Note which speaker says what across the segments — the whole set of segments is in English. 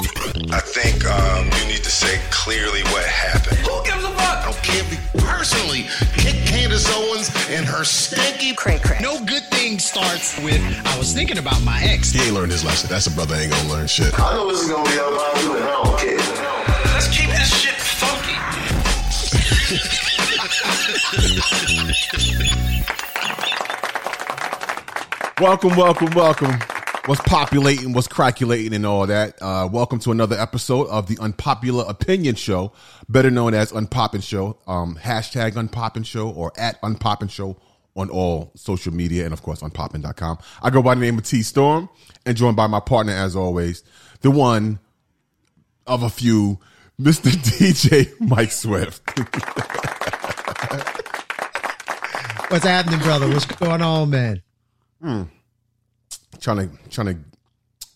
Speaker 1: I think um, you need to say clearly what happened.
Speaker 2: Who gives a fuck?
Speaker 3: I can't be personally kick Candace Owens and her stinky
Speaker 4: Cray cray.
Speaker 5: No good thing starts with I was thinking about my ex.
Speaker 3: He ain't learned his lesson. That's a brother ain't gonna learn shit.
Speaker 1: I know this is gonna be unpopular, and I don't care.
Speaker 2: Let's keep this shit funky.
Speaker 6: Welcome, welcome, welcome. What's populating, what's craculating, and all that. Uh, welcome to another episode of the Unpopular Opinion Show, better known as Unpoppin' Show. Um, hashtag Unpoppin' Show or at Unpoppin' Show on all social media and, of course, unpoppin.com. I go by the name of T Storm and joined by my partner, as always, the one of a few, Mr. DJ Mike Swift.
Speaker 7: What's happening, brother? What's going on, man?
Speaker 6: Trying to trying to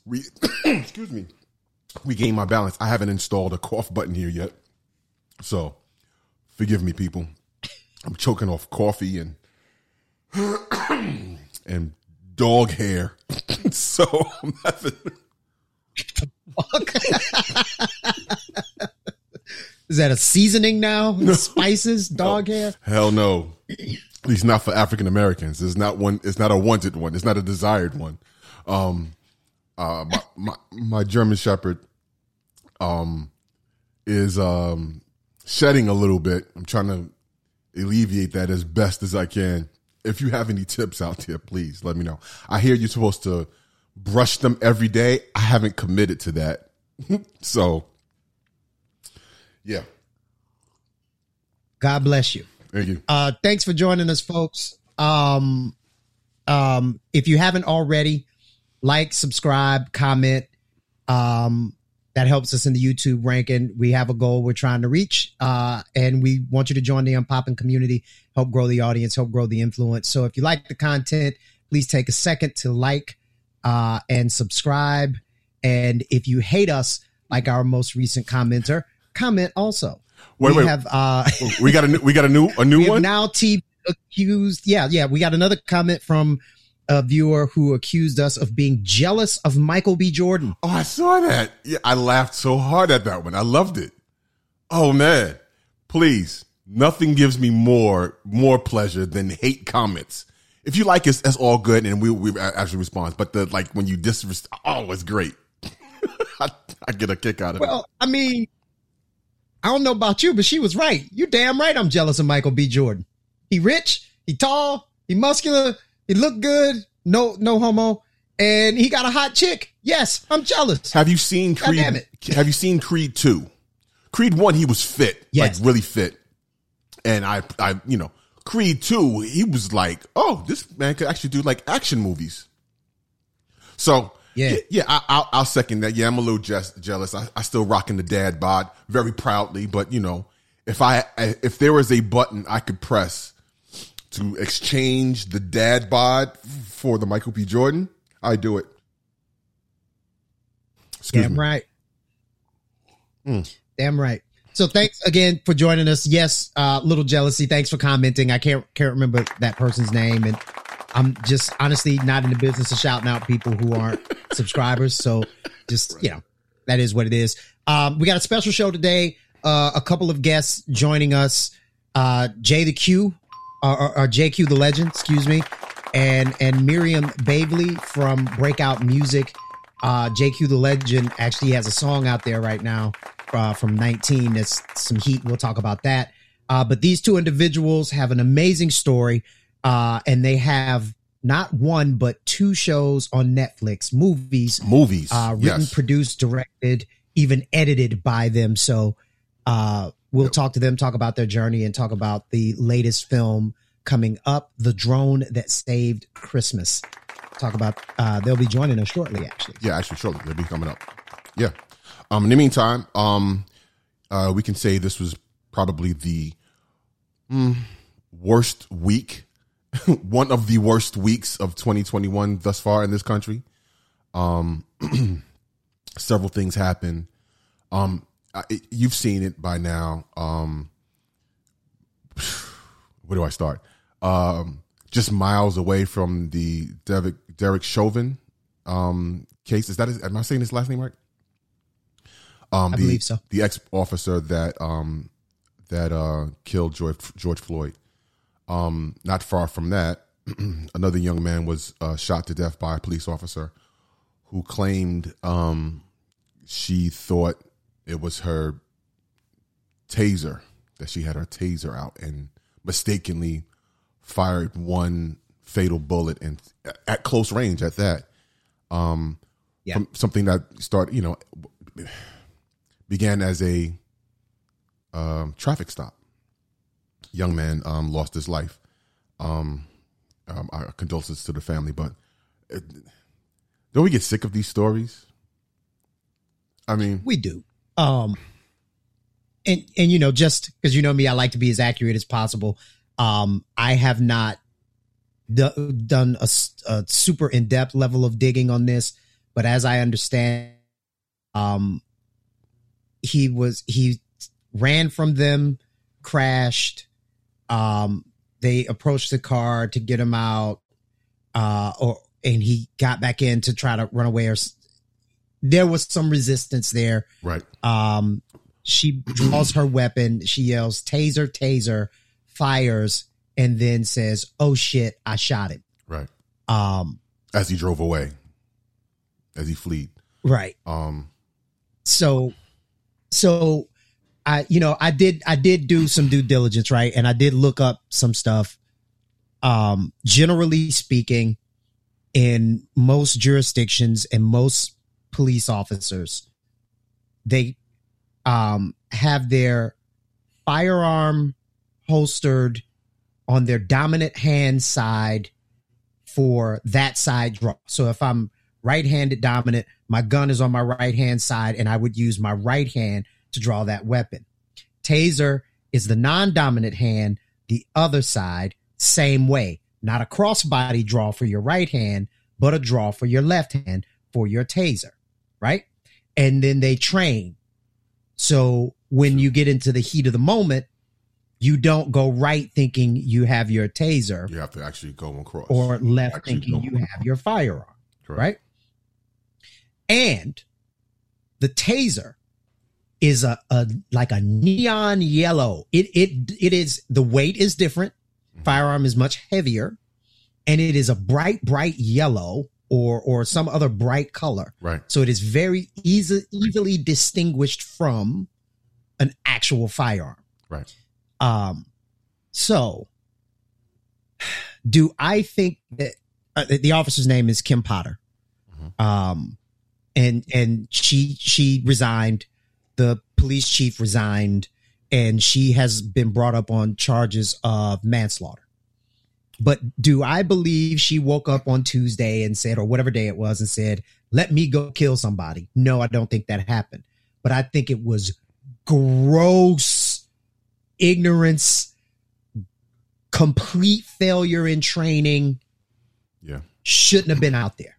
Speaker 6: re- excuse me regain my balance. I haven't installed a cough button here yet, so forgive me, people. I'm choking off coffee and and dog hair, so I'm having.
Speaker 7: Is that a seasoning now? Spices, dog hair?
Speaker 6: Hell no. At least not for African Americans. It's not one. It's not a wanted one. It's not a desired one. Um, uh, my, my, my German Shepherd, um, is um shedding a little bit. I'm trying to alleviate that as best as I can. If you have any tips out there, please let me know. I hear you're supposed to brush them every day. I haven't committed to that, so yeah.
Speaker 7: God bless you.
Speaker 6: Thank you.
Speaker 7: Uh, thanks for joining us, folks. Um, um, if you haven't already, like, subscribe, comment. Um, that helps us in the YouTube ranking. We have a goal we're trying to reach, uh, and we want you to join the Unpopping community, help grow the audience, help grow the influence. So if you like the content, please take a second to like uh, and subscribe. And if you hate us, like our most recent commenter, comment also.
Speaker 6: Wait,
Speaker 7: we
Speaker 6: wait.
Speaker 7: have uh,
Speaker 6: We got a new, we got a new a new one.
Speaker 7: now T accused. Yeah, yeah. We got another comment from a viewer who accused us of being jealous of Michael B. Jordan.
Speaker 6: Oh, I saw that. Yeah, I laughed so hard at that one. I loved it. Oh man, please, nothing gives me more more pleasure than hate comments. If you like us, that's all good, and we we actually respond. But the like when you disrespect, oh, it's great. I, I get a kick out of it.
Speaker 7: Well, I mean, I don't know about you, but she was right. You damn right. I'm jealous of Michael B. Jordan. He rich. He tall. He muscular. He looked good. No, no homo. And he got a hot chick. Yes, I'm jealous.
Speaker 6: Have you seen
Speaker 7: God
Speaker 6: Creed? Have you seen Creed two? Creed one, he was fit,
Speaker 7: Yes.
Speaker 6: like really fit, and I, I, you know, Creed two, he was like, oh, this man could actually do like action movies. So
Speaker 7: Yeah.
Speaker 6: yeah, yeah I, I'll, I'll second that. Yeah, I'm a little just, jealous. I, I still rocking the dad bod very proudly, but you know, if I if there was a button I could press to exchange the dad bod for the Michael B. Jordan, I do it. Excuse
Speaker 7: Damn
Speaker 6: me.
Speaker 7: right.
Speaker 6: Mm.
Speaker 7: Damn right. So thanks again for joining us. Yes, uh, little jealousy. Thanks for commenting. I can't can't remember that person's name, and I'm just honestly not in the business of shouting out people who aren't subscribers. So just you know, that is what it is. Um, we got a special show today. Uh, a couple of guests joining us. Uh, Jay the Q, or, or, or JayQ the Legend, excuse me, and and Miriam Bavly from Breakout Music. Uh, JayQ the Legend actually has a song out there right now uh, from 19. That's some heat. We'll talk about that. Uh, but these two individuals have an amazing story, uh, and they have not one but two shows on Netflix, movies,
Speaker 6: Movies,
Speaker 7: uh, written,
Speaker 6: yes.
Speaker 7: produced, directed, even edited by them. So uh, we'll talk to them, talk about their journey, and talk about the latest film coming up, "The Drone That Saved Christmas." Talk about uh, they'll be joining us shortly, actually.
Speaker 6: Yeah, actually, shortly they'll be coming up. Yeah. Um. In the meantime, um, uh, we can say this was probably the mm, worst week, one of the worst weeks of 2021 thus far in this country. Um, several things happened. Um, you've seen it by now. Um, where do I start? Um, just miles away from the Derek, Derek Chauvin um, case. Is that his, am I saying his last name right? Um,
Speaker 7: I
Speaker 6: the,
Speaker 7: believe so.
Speaker 6: The ex officer that um that uh killed George George Floyd. Um, not far from that, another young man was uh, shot to death by a police officer who claimed um she thought it was her taser that she had her taser out and mistakenly fired one fatal bullet and at close range at that um
Speaker 7: Yeah.
Speaker 6: from something that started you know began as a um, traffic stop young man um lost his life um, um our condolences to the family but uh, don't we get sick of these stories i mean
Speaker 7: We do. Um, and and you know, just because you know me, I like to be as accurate as possible. Um, I have not do, done a super in depth level of digging on this, but as I understand, um, he was he ran from them, crashed. Um, they approached the car to get him out, uh, or and he got back in to try to run away or. There was some resistance there.
Speaker 6: right
Speaker 7: Um, she draws her weapon. She yells, "Taser, taser!" Fires, and then says, "Oh shit, I shot him."
Speaker 6: right
Speaker 7: Um,
Speaker 6: as he drove away as he fled
Speaker 7: right.
Speaker 6: um
Speaker 7: So, so I, you know, I did, I did do some due diligence, right, and I did look up some stuff. Um, generally speaking, in most jurisdictions and most police officers, they um, have their firearm holstered on their dominant hand side for that side draw. So if I'm right-handed dominant, my gun is on my right hand side, and I would use my right hand to draw that weapon. Taser is the non-dominant hand, the other side, same way. Not a crossbody draw for your right hand, but a draw for your left hand for your taser, right? And then they train. So when you get into the heat of the moment, you don't go right thinking you have your taser
Speaker 6: you have to actually go across
Speaker 7: or left
Speaker 6: Actually
Speaker 7: thinking you have your firearm,
Speaker 6: Correct.
Speaker 7: right? And the taser is a, a like a neon yellow. It it it is the weight is different. Mm-hmm. Firearm is much heavier, and it is a bright bright yellow or or some other bright color.
Speaker 6: right
Speaker 7: So it is very easy easily distinguished from an actual firearm.
Speaker 6: right
Speaker 7: Um, so do I think that uh, the officer's name is Kim Potter? Um, and and she she resigned. The police chief resigned, and she has been brought up on charges of manslaughter. But do I believe she woke up on Tuesday and said, or whatever day it was, and said, "Let me go kill somebody"? No, I don't think that happened. But I think it was gross ignorance, complete failure in training.
Speaker 6: yeah
Speaker 7: Shouldn't have been out there.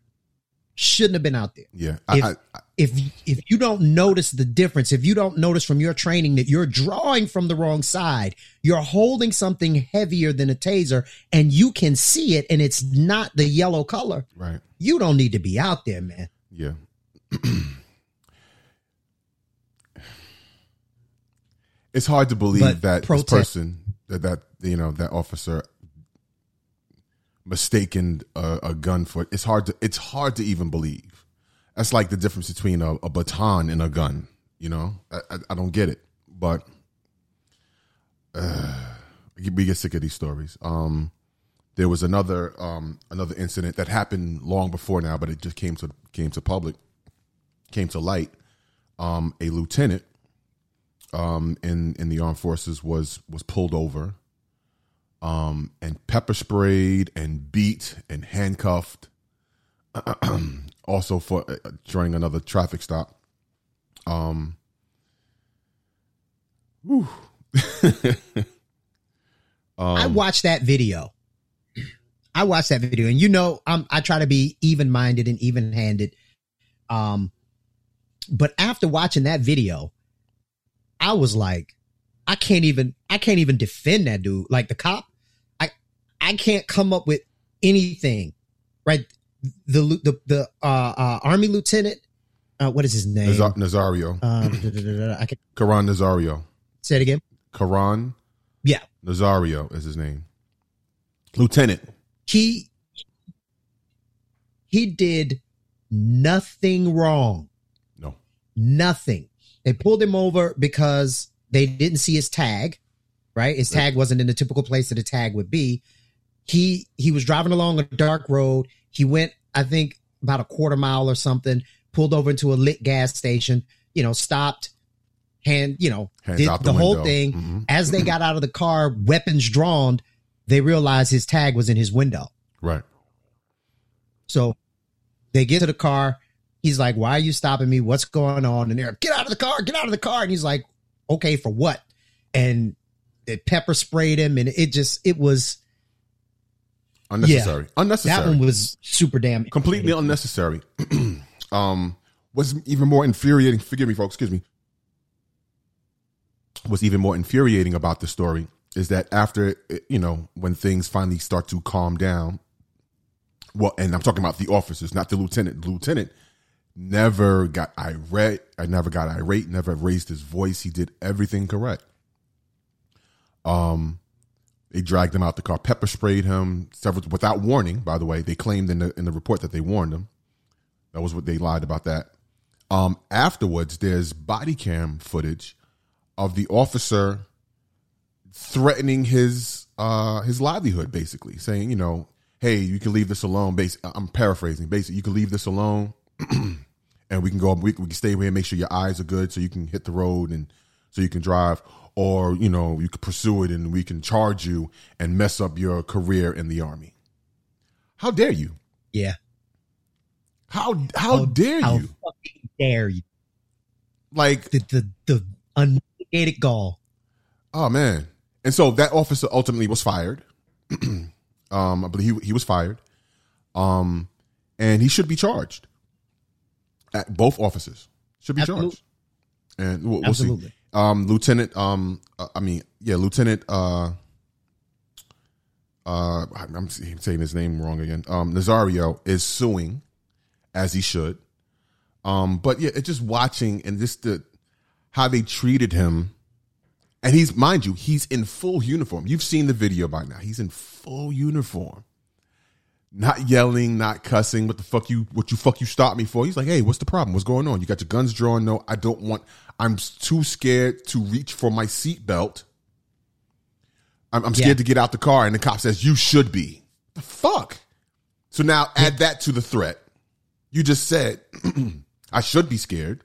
Speaker 7: Shouldn't have been out there.
Speaker 6: yeah I,
Speaker 7: If-
Speaker 6: I, I,
Speaker 7: If if you don't notice the difference, if you don't notice from your training that you're drawing from the wrong side, you're holding something heavier than a taser, and you can see it, and it's not the yellow color.
Speaker 6: right
Speaker 7: You don't need to be out there, man.
Speaker 6: Yeah. it's hard to believe
Speaker 7: But
Speaker 6: that this person that that you know that officer mistaken a, a gun for it's hard to it's hard to even believe. That's like the difference between a, a baton and a gun. You know, I, I, I don't get it, but uh, we get sick of these stories. Um, there was another um, another incident that happened long before now, but it just came to came to public, came to light. Um, a lieutenant um, in in the armed forces was was pulled over, um, and pepper sprayed and beat and handcuffed. also for uh, during another traffic stop. Um. whew.
Speaker 7: I watched that video. I watched that video, and you know, I'm I try to be even minded and even handed. Um, but after watching that video, I was like, I can't even I can't even defend that dude. Like the cop, I I can't come up with anything. Right, the the the uh, uh, army lieutenant uh, what is his name?
Speaker 6: Nazar- Nazario.
Speaker 7: Uh, da- da- da- da- da. I can
Speaker 6: Caron Nazario.
Speaker 7: say it again.
Speaker 6: Caron
Speaker 7: Yeah,
Speaker 6: Nazario is his name. Lieutenant.
Speaker 7: he he did nothing wrong.
Speaker 6: No.
Speaker 7: Nothing. They pulled him over because they didn't see his tag. Right, his tag wasn't in the typical place that a tag would be. He he was driving along a dark road. He went, I think, about a quarter mile or something. Pulled over into a lit gas station. You know, stopped. Hand, you know,
Speaker 6: Hands
Speaker 7: did the,
Speaker 6: the
Speaker 7: whole thing.
Speaker 6: Mhm.
Speaker 7: As they got out of the car, weapons drawn, they realized his tag was in his window.
Speaker 6: Right.
Speaker 7: So they get to the car. He's like, Why are you stopping me? What's going on? And they're, Get out of the car, get out of the car. And he's like, Okay, for what? And they pepper sprayed him. And it just, it was,
Speaker 6: Unnecessary. Unnecessary.
Speaker 7: that one was super damn.
Speaker 6: completely unnecessary. um, what's even more infuriating, forgive me, folks, excuse me. What's even more infuriating about the story is that after, you know, when things finally start to calm down, well, and I'm talking about the officers, not the lieutenant. The lieutenant never got irate. I never got irate, never raised his voice. He did everything correct. Um, they dragged him out the car, pepper sprayed him several without warning. By the way, they claimed in the in the report that they warned him. That was what they lied about that. Um, afterwards, there's body cam footage of the officer threatening his uh his livelihood, basically saying, you know, hey, you can leave this alone. Bas- I'm paraphrasing. Basically, you can leave this alone, and we can go. We, we can stay here and make sure your eyes are good, so you can hit the road and so you can drive. Or you know, you can pursue it, and we can charge you and mess up your career in the army. How dare you?
Speaker 7: Yeah.
Speaker 6: How how dare
Speaker 7: How
Speaker 6: you?
Speaker 7: fucking dare you?
Speaker 6: Like
Speaker 7: The, the, the unmitigated gall.
Speaker 6: Oh man! And so that officer ultimately was fired. um, I believe he he was fired. Um, and he should be charged. At both officers should be
Speaker 7: Absolute-
Speaker 6: charged. And we'll, we'll see. Um, Lieutenant. Um, uh, I mean, yeah, Lieutenant. Uh, uh, I'm saying his name wrong again. Um, Nazario is suing, as he should. Um, but yeah, it's just watching and just the how they treated him and he's, mind you, he's in full uniform. You've seen the video by now. He's in full uniform. Not yelling, not cussing. What the fuck you, what you fuck you stop me for? He's like, hey, what's the problem? What's going on? You got your guns drawn? No, I don't want, I'm too scared to reach for my seatbelt. I'm, I'm scared
Speaker 7: Yeah.
Speaker 6: to get out the car. And the cop says, you should be. The fuck? So now add that to the threat. You just said, I should be scared.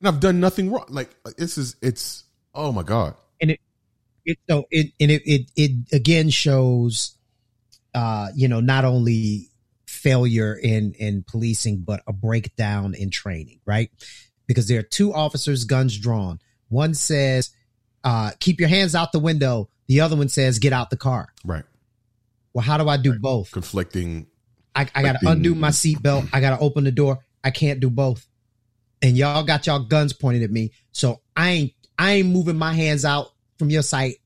Speaker 6: And I've done nothing wrong. Like, uh, this is, it's, oh my God.
Speaker 7: and it it so it and it it it again shows uh you know not only failure in in policing but a breakdown in training right because there are two officers guns drawn one says uh keep your hands out the window the other one says get out the car
Speaker 6: Right.
Speaker 7: well how do i do both
Speaker 6: Conflicting.
Speaker 7: I, I gotta undo my seatbelt. I gotta open the door. I can't do both. And y'all got y'all guns pointed at me. So I ain't I ain't moving my hands out from your sight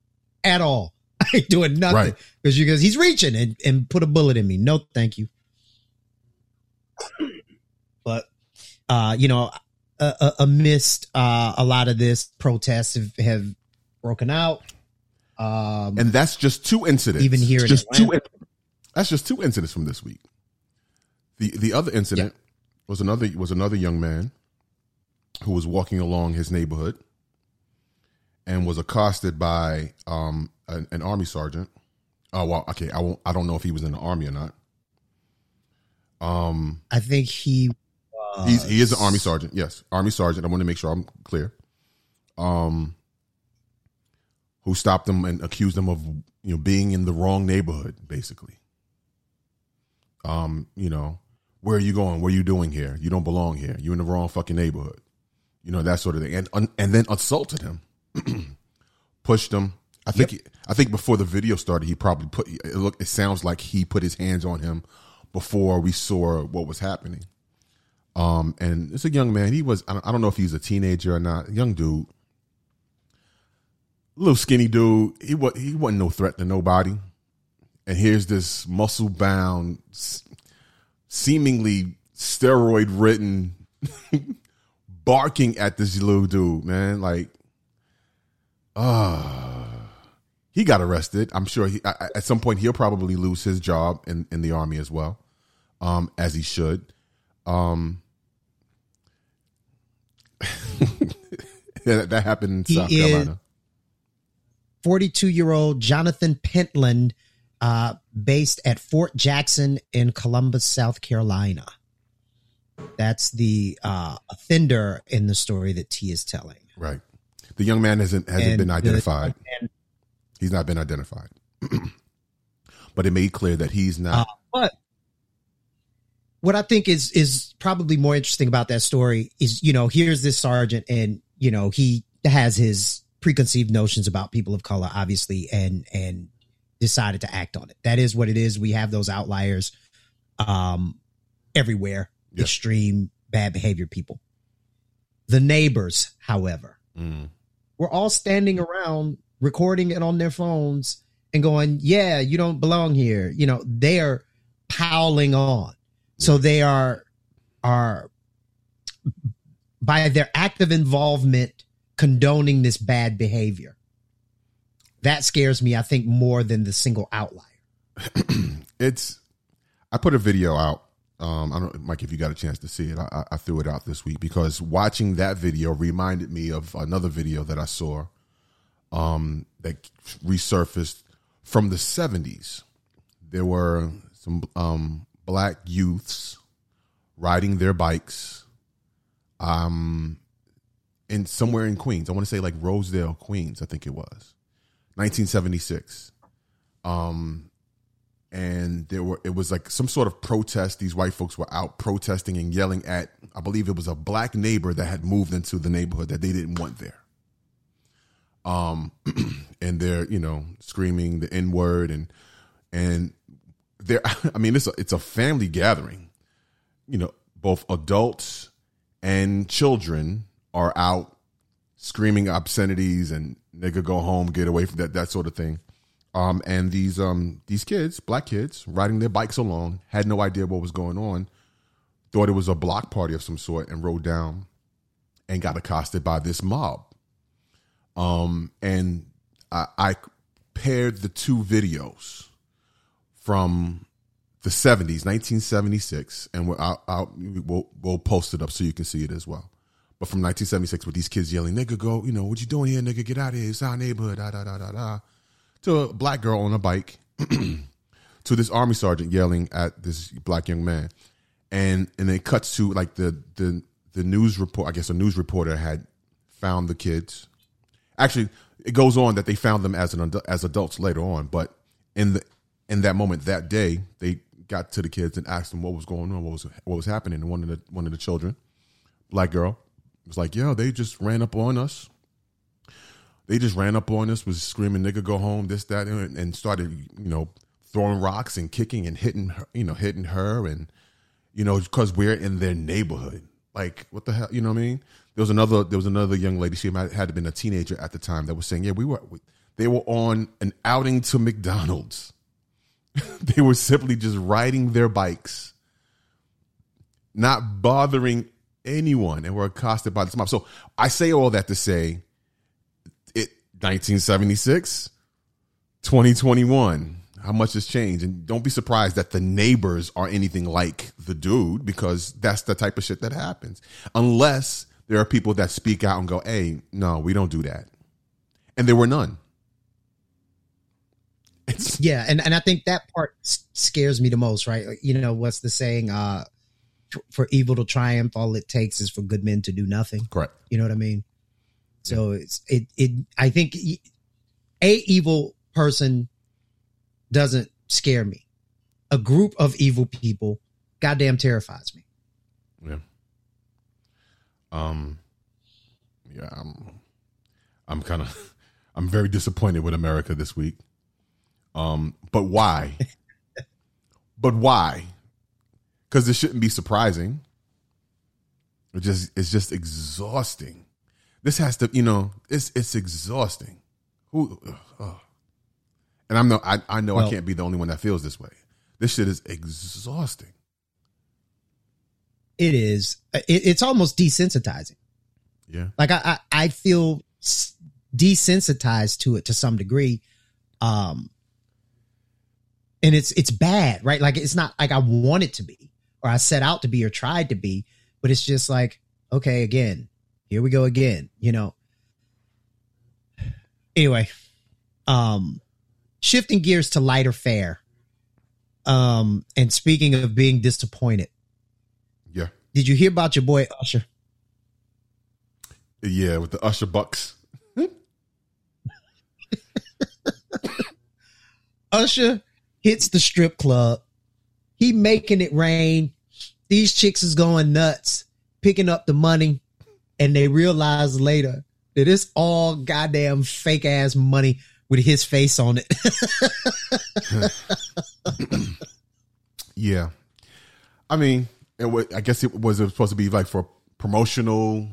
Speaker 7: at all. I ain't doing nothing.
Speaker 6: Right.
Speaker 7: Because you guys he's reaching and, and put a bullet in me. No, thank you. But uh, you know, uh, amidst uh, a lot of this, protests have, have broken out. Um,
Speaker 6: And that's just two incidents.
Speaker 7: Even here in
Speaker 6: just two. That's just two incidents from this week. The the other incident was another was another young man who was walking along his neighborhood and was accosted by um an, an army sergeant. Oh well, okay. I won't. I don't know if he was in the army or not. Um,
Speaker 7: I think he
Speaker 6: He's, he is an army sergeant. Yes, army sergeant. I want to make sure I'm clear. Um, who stopped him and accused him of you know being in the wrong neighborhood, basically. Um, you know, where are you going? What are you doing here? You don't belong here. You're in the wrong fucking neighborhood. You know that sort of thing, and and then assaulted him, pushed him. I think I think before the video started, he probably put. It look, it sounds like he put his hands on him before we saw what was happening. Um, and it's a young man. He was, I don't, I don't know if he's a teenager or not. Young dude, little skinny dude. He was, he wasn't no threat to nobody. And here's this muscle bound, seemingly steroid ridden barking at this little dude, man. Like, uh he got arrested. I'm sure he at some point he'll probably lose his job in in the army as well, um, as he should. Um, that, that happened in
Speaker 7: He
Speaker 6: South
Speaker 7: is-
Speaker 6: Carolina.
Speaker 7: 42 year old Jonathan Pentland, uh, based at Fort Jackson in Columbus, South Carolina. That's the uh, offender in the story that T is telling.
Speaker 6: Right. The young man hasn't hasn't
Speaker 7: And
Speaker 6: been
Speaker 7: the-
Speaker 6: identified.
Speaker 7: and-
Speaker 6: He's not been identified. but it made clear that he's
Speaker 7: Uh,
Speaker 6: not.
Speaker 7: but what I think is is probably more interesting about that story is, you know, here's this sergeant, and you know he has his preconceived notions about people of color, obviously, and and decided to act on it. That is what it is. We have those outliers, um, everywhere.
Speaker 6: Yeah.
Speaker 7: Extreme bad behavior people. The neighbors, however,
Speaker 6: Mm.
Speaker 7: were all standing around recording it on their phones and going, "Yeah, you don't belong here." You know, they are piling on. So they are are by their active involvement condoning this bad behavior. That scares me, I think, more than the single outlier.
Speaker 6: it's I put a video out. Um, I don't, Mike, if you got a chance to see it, I, I threw it out this week because watching that video reminded me of another video that I saw, um, that resurfaced from the '70s. There were some um, black youths riding their bikes, um, in somewhere in Queens. I want to say like Rosedale, Queens. I think it was 1976. Um, and there were it was like some sort of protest these white folks were out protesting and yelling at i believe it was a black neighbor that had moved into the neighborhood that they didn't want there um and they're you know screaming the n word and and there i mean it's a, it's a family gathering you know both adults and children are out screaming obscenities and nigga go home get away from that that sort of thing um, and these um, these kids, black kids, riding their bikes along, had no idea what was going on, thought it was a block party of some sort, and rode down and got accosted by this mob. Um, and I, I paired the two videos from the 70s, 1976, and we'll, I'll, I'll, we'll, we'll post it up so you can see it as well. But from 1976, with these kids yelling, "Nigga, go! You know what you doing here, nigga? Get out of here! It's our neighborhood!" Da da da da da to a black girl on a bike to this army sergeant yelling at this black young man and and it cuts to like the the the news report i guess a news reporter had found the kids actually it goes on that they found them as an as adults later on but in the in that moment that day they got to the kids and asked them what was going on what was what was happening and one of the one of the children black girl was like yo they just ran up on us they just ran up on us, was screaming, "Nigga, go home!" This, that, and and started, you know, throwing rocks and kicking and hitting, her, you know, hitting her, and you know, because we're in their neighborhood. Like, what the hell, you know what I mean? There was another, there was another young lady. She might had been a teenager at the time that was saying, "Yeah, we were." They were on an outing to McDonald's. they were simply just riding their bikes, not bothering anyone, and were accosted by this mob. So I say all that to say it 1976 2021 how much has changed and don't be surprised that the neighbors are anything like the dude because that's the type of shit that happens unless there are people that speak out and go hey no we don't do that and there were none it's
Speaker 7: Yeah, and and I think that part scares me the most, right? You know, what's the saying? Uh, for, evil to triumph, all it takes is for good men to do nothing.
Speaker 6: correct
Speaker 7: You know what I mean? So it's it it. I think a evil person doesn't scare me. A group of evil people, goddamn, terrifies me.
Speaker 6: yeah um yeah i'm i'm kind of i'm very disappointed with america this week. Um but why? But why? Because this shouldn't be surprising. It just it's just exhausting. This has to you know it's it's exhausting. Who ugh. and i'm no i, I know i can't be the only one that feels this way. This shit is exhausting
Speaker 7: It is. It, it's almost desensitizing.
Speaker 6: Yeah.
Speaker 7: Like I, I, I feel desensitized to it to some degree. Um, and it's, it's bad, right? Like it's not like I want it to be or I set out to be or tried to be, but it's just like, okay, again, here we go again, you know? Anyway, um, shifting gears to lighter fare. Um, and speaking of being disappointed. Did you hear about your boy Usher?
Speaker 6: Yeah, with the Usher Bucks.
Speaker 7: Usher hits the strip club. He making it rain. These chicks is going nuts, picking up the money, and they realize later that it's all goddamn fake ass money with his face on it.
Speaker 6: Yeah. I mean, it was, I guess it was supposed to be like for promotional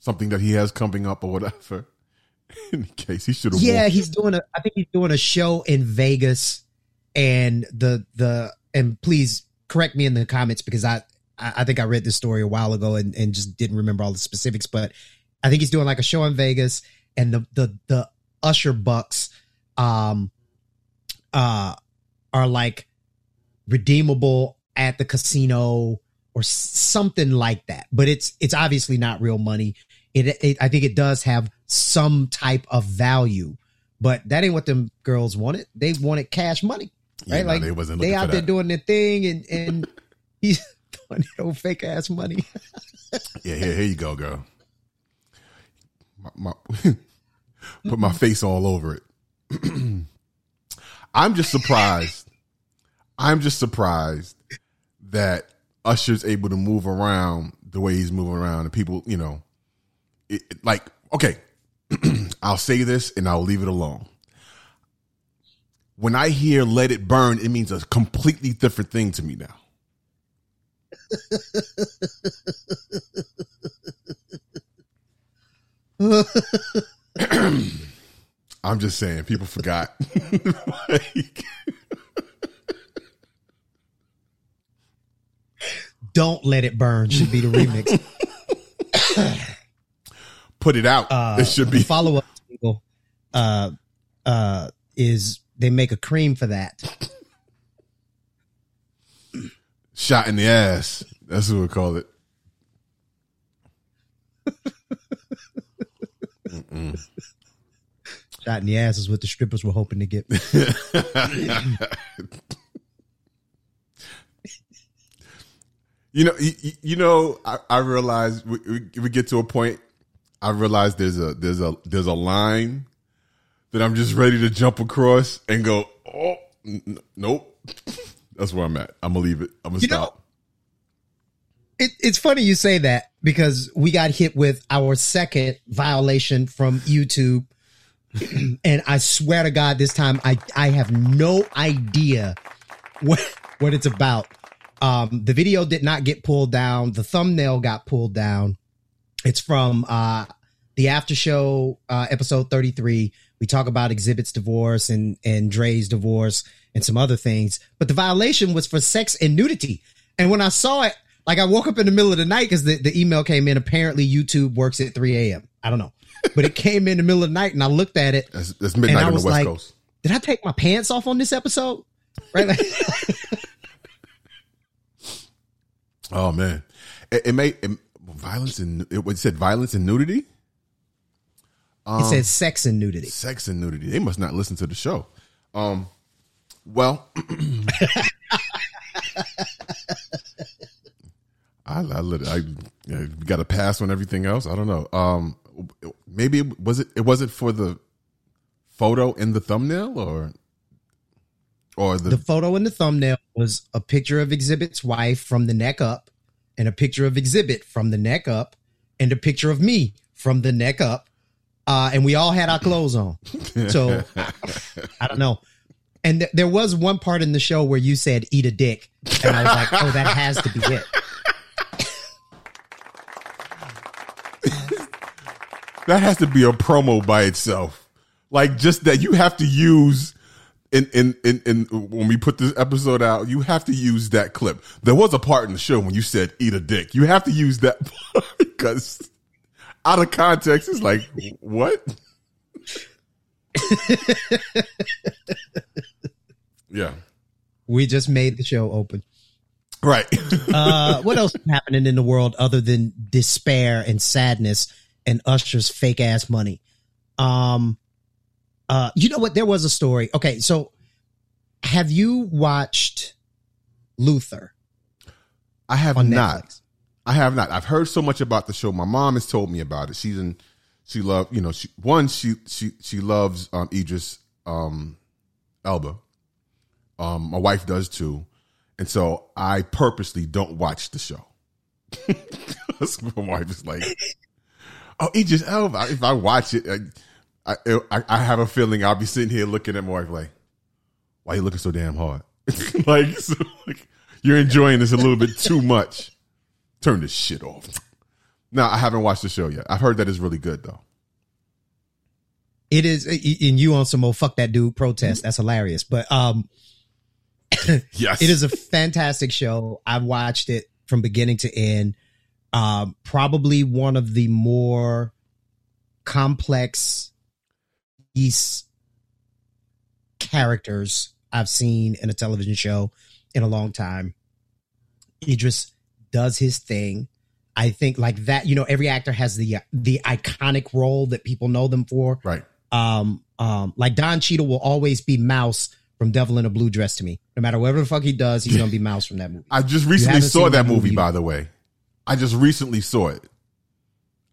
Speaker 6: something that he has coming up or whatever. In case he should have.
Speaker 7: yeah, he's doing a. I think he's doing a show in Vegas, and the the and please correct me in the comments because I I I think I read this story a while ago and and just didn't remember all the specifics, but I think he's doing like a show in Vegas, and the the the Usher Bucks, um, uh, are like redeemable at the casino or something like that. But it's it's obviously not real money. It, it I think it does have some type of value, but that ain't what them girls wanted. They wanted cash money,
Speaker 6: Yeah,
Speaker 7: right?
Speaker 6: no,
Speaker 7: like
Speaker 6: they wasn't
Speaker 7: they out there
Speaker 6: that.
Speaker 7: doing their thing, and and he's doing that old fake ass money.
Speaker 6: Yeah, here, here you go, girl. My, my, put my mm-hmm. face all over it. I'm just surprised. I'm just surprised that Usher's able to move around the way he's moving around, and people, you know, it, it- like, okay, I'll say this and I'll leave it alone. When I hear "Let It Burn," it means a completely different thing to me now. I'm just saying, people forgot. Like,
Speaker 7: Don't let it burn should be the remix.
Speaker 6: put it out.
Speaker 7: Uh,
Speaker 6: it should be.
Speaker 7: follow up single. Uh, uh, is they make a cream for that?
Speaker 6: shot in the ass. That's what we call it.
Speaker 7: Shot in the ass is what the strippers were hoping to get.
Speaker 6: You know, you, you- know. I, I realize we, we, we get to a point. I realize there's a there's a there's a line that I'm just ready to jump across and go. Oh, n- nope. That's where I'm at. I'm gonna leave it. I'm gonna
Speaker 7: You know-
Speaker 6: stop.
Speaker 7: It, it's funny you say that because we got hit with our second violation from YouTube. and I swear to God, this time I, I have no idea what, what it's about. Um, the video did not get pulled down. The thumbnail got pulled down. It's from, uh, the after show, uh, episode 33. We talk about Xzibit's divorce and, and Dre's divorce and some other things, but the violation was for sex and nudity. And when I saw it, like I woke up in the middle of the night because the, the email came in. Apparently YouTube works at 3 a.m. I don't know, but it came in the middle of the night and I looked at it.
Speaker 6: It's, it's midnight on the West
Speaker 7: like-
Speaker 6: Coast.
Speaker 7: Did I take my pants off on this episode? Right. Like,
Speaker 6: Oh man, it, it made it, violence and it, it said violence and nudity,
Speaker 7: it said sex and nudity.
Speaker 6: sex and nudity. They must not listen to the show. Um, well, I, I, I, I got a pass on everything else. I don't know. Um, maybe it, was it? It was it for the photo in the thumbnail or or the,
Speaker 7: The photo in the thumbnail was a picture of Xzibit's wife from the neck up, and a picture of Exhibit from the neck up, and a picture of me from the neck up. Uh, and we all had our clothes on. So I don't know. And th- there was one part in the show where you said "eat a dick," and I was like, "Oh, that has to be it."
Speaker 6: that has to be a promo by itself. Like just that you have to use in in in, in when we put this episode out, you have to use that clip. There was a part in the show when you said "eat a dick." You have to use that part because out of context, it's like what? yeah,
Speaker 7: We just made the show open.
Speaker 6: right.
Speaker 7: Uh, what else is happening in the world other than despair and sadness and Usher's fake ass money? Um, uh, you know what? There was a story. Okay, so have you watched Luther
Speaker 6: I have not.
Speaker 7: Netflix?
Speaker 6: I have not. I've heard so much about the show. My mom has told me about it. She's in. She love. You know. She one. She she she loves um, Idris um, Elba. Um, my wife does too, and so I purposely don't watch the show. my wife is like, "Oh, Idris Elba." If I watch it, I, I I have a feeling I'll be sitting here looking at my wife like, "Why are you looking so damn hard?" like, so, like you're enjoying this a little bit too much turn this shit off. No, I haven't watched the show yet. I've heard that it's really good though.
Speaker 7: It is, and you on some old fuck that dude protest. That's hilarious. But um,
Speaker 6: Yes,
Speaker 7: it is a fantastic show. I've watched it from beginning to end. Um, probably one of the more complex East characters I've seen in a television show in a long time. Idris does his thing. I think like that, you know, every actor has the the iconic role that people know them for.
Speaker 6: right.
Speaker 7: Um, um, like Don Cheadle will always be Mouse from Devil in a Blue Dress to me. No matter whatever the fuck he does, he's gonna be Mouse from that movie.
Speaker 6: I just recently saw that movie,
Speaker 7: movie.
Speaker 6: by the way. I just recently saw it.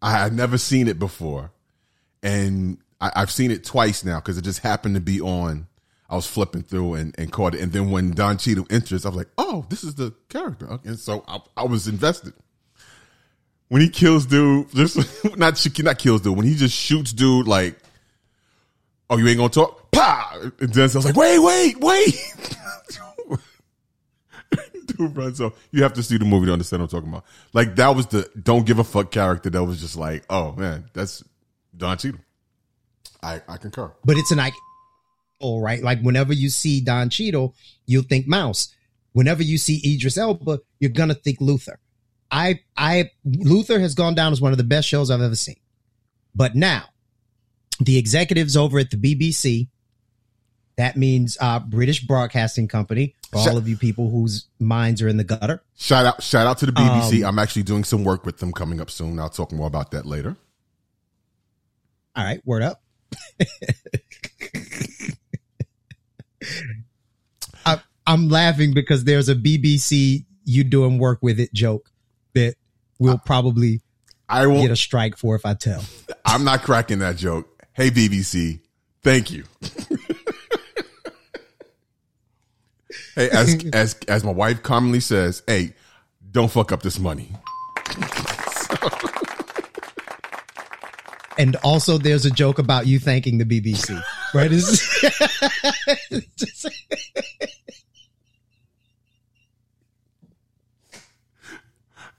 Speaker 6: I had never seen it before, and I, I've seen it twice now because it just happened to be on. I was flipping through and, and caught it, and then when Don Cheadle enters, I was like, "Oh, this is the character," and so I, I was invested. When he kills dude, just not not kills dude. When he just shoots dude, like, "Oh, you ain't gonna talk?" Pa! And then I was like, "Wait, wait, wait!" dude runs off. You have to see the movie to understand what I'm talking about. Like that was the don't give a fuck character that was just like, oh man, that's Don Cheadle. I I concur.
Speaker 7: but it's an icon, right? Like whenever you see Don Cheadle, you'll think Mouse. Whenever you see Idris Elba, you're gonna think Luther. I, I, Luther has gone down as one of the best shows I've ever seen. But now, the executives over at the BBC, that means uh, British Broadcasting Company, for
Speaker 6: Shut-
Speaker 7: all of you people whose minds are in the gutter.
Speaker 6: Shout out shout out to the BBC.
Speaker 7: Um,
Speaker 6: I'm actually doing some work with them coming up soon. I'll talk more about that later.
Speaker 7: All right, word up. I, I'm laughing because there's a BBC you doing work with it joke that we'll probably
Speaker 6: I won't
Speaker 7: get a strike for if I tell.
Speaker 6: I'm not cracking that joke. Hey BBC, thank you. hey, as as as my wife commonly says, hey, don't fuck up this money.
Speaker 7: And also, there's a joke about you thanking the BBC, right? It's-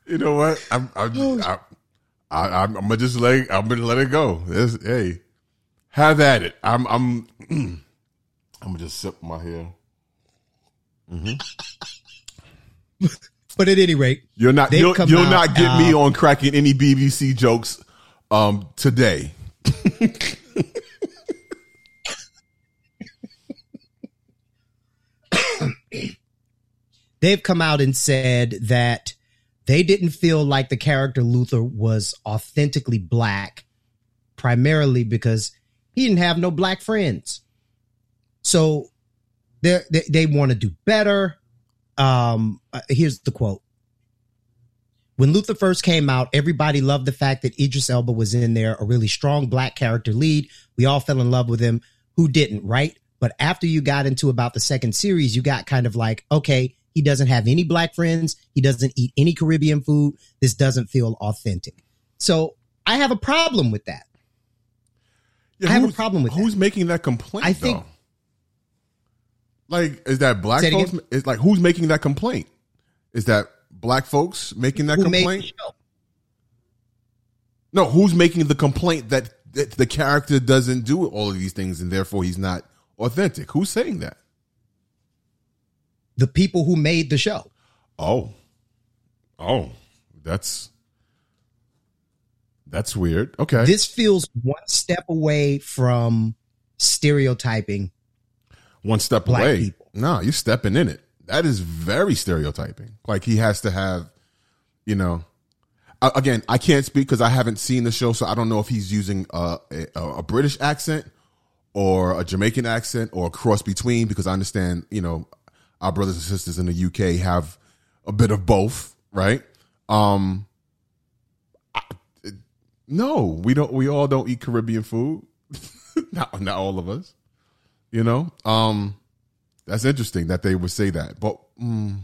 Speaker 6: You know what? I'm I'm
Speaker 7: Oh.
Speaker 6: I, I, I'm, I'm gonna just let I'm gonna let it go. It's, hey, have at it. I'm I'm I'm gonna just sip my hair.
Speaker 7: but at any rate,
Speaker 6: you're not you'll, you'll
Speaker 7: out,
Speaker 6: not get me
Speaker 7: uh,
Speaker 6: on cracking any BBC jokes um today.
Speaker 7: they've come out and said that they didn't feel like the character Luther was authentically black, primarily because he didn't have no black friends. So they they want to do better. Um, uh, here's the quote. When Luther first came out, everybody loved the fact that Idris Elba was in there, a really strong black character lead. We all fell in love with him. Who didn't, right? But after you got into about the second series, you got kind of like, okay, he doesn't have any black friends. He doesn't eat any Caribbean food. This doesn't feel authentic. So I have a problem with that.
Speaker 6: Yeah,
Speaker 7: I have a problem with
Speaker 6: who's making that complaint.
Speaker 7: I think-
Speaker 6: though? like, is that black folks? Is like who's making that complaint? Is that black folks making that
Speaker 7: Who
Speaker 6: complaint? No, who's making the complaint that, that the character doesn't do all of these things and therefore he's not authentic? Who's saying that?
Speaker 7: The people who made the show.
Speaker 6: Oh, oh, that's That's weird. Okay.
Speaker 7: This feels one step away from stereotyping.
Speaker 6: One step away.
Speaker 7: people.
Speaker 6: No, you're stepping in it. That is very stereotyping. Like he has to have, you know. Again, I can't speak because I haven't seen the show, so I don't know if he's using a, a, a British accent or a Jamaican accent or a cross between. Because I understand, you know, our brothers and sisters in the UK have a bit of both, right? Um, I- no, we don't. We all don't eat Caribbean food. not not all of us. You know, um, that's interesting that they would say that, but mm,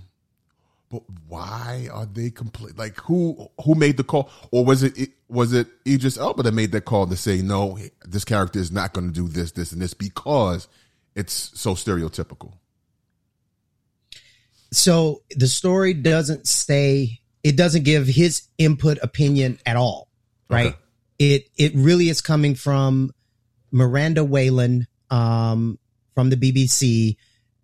Speaker 6: but why are they complete? Like who who made the call, or was it was it Idris Elba that made that call to say no, this character is not going to do this, this, and this because it's so stereotypical.
Speaker 7: So the story doesn't say it doesn't give his input opinion at all, right?
Speaker 6: Okay.
Speaker 7: It it really is coming from Miranda Wayland um, from the BBC,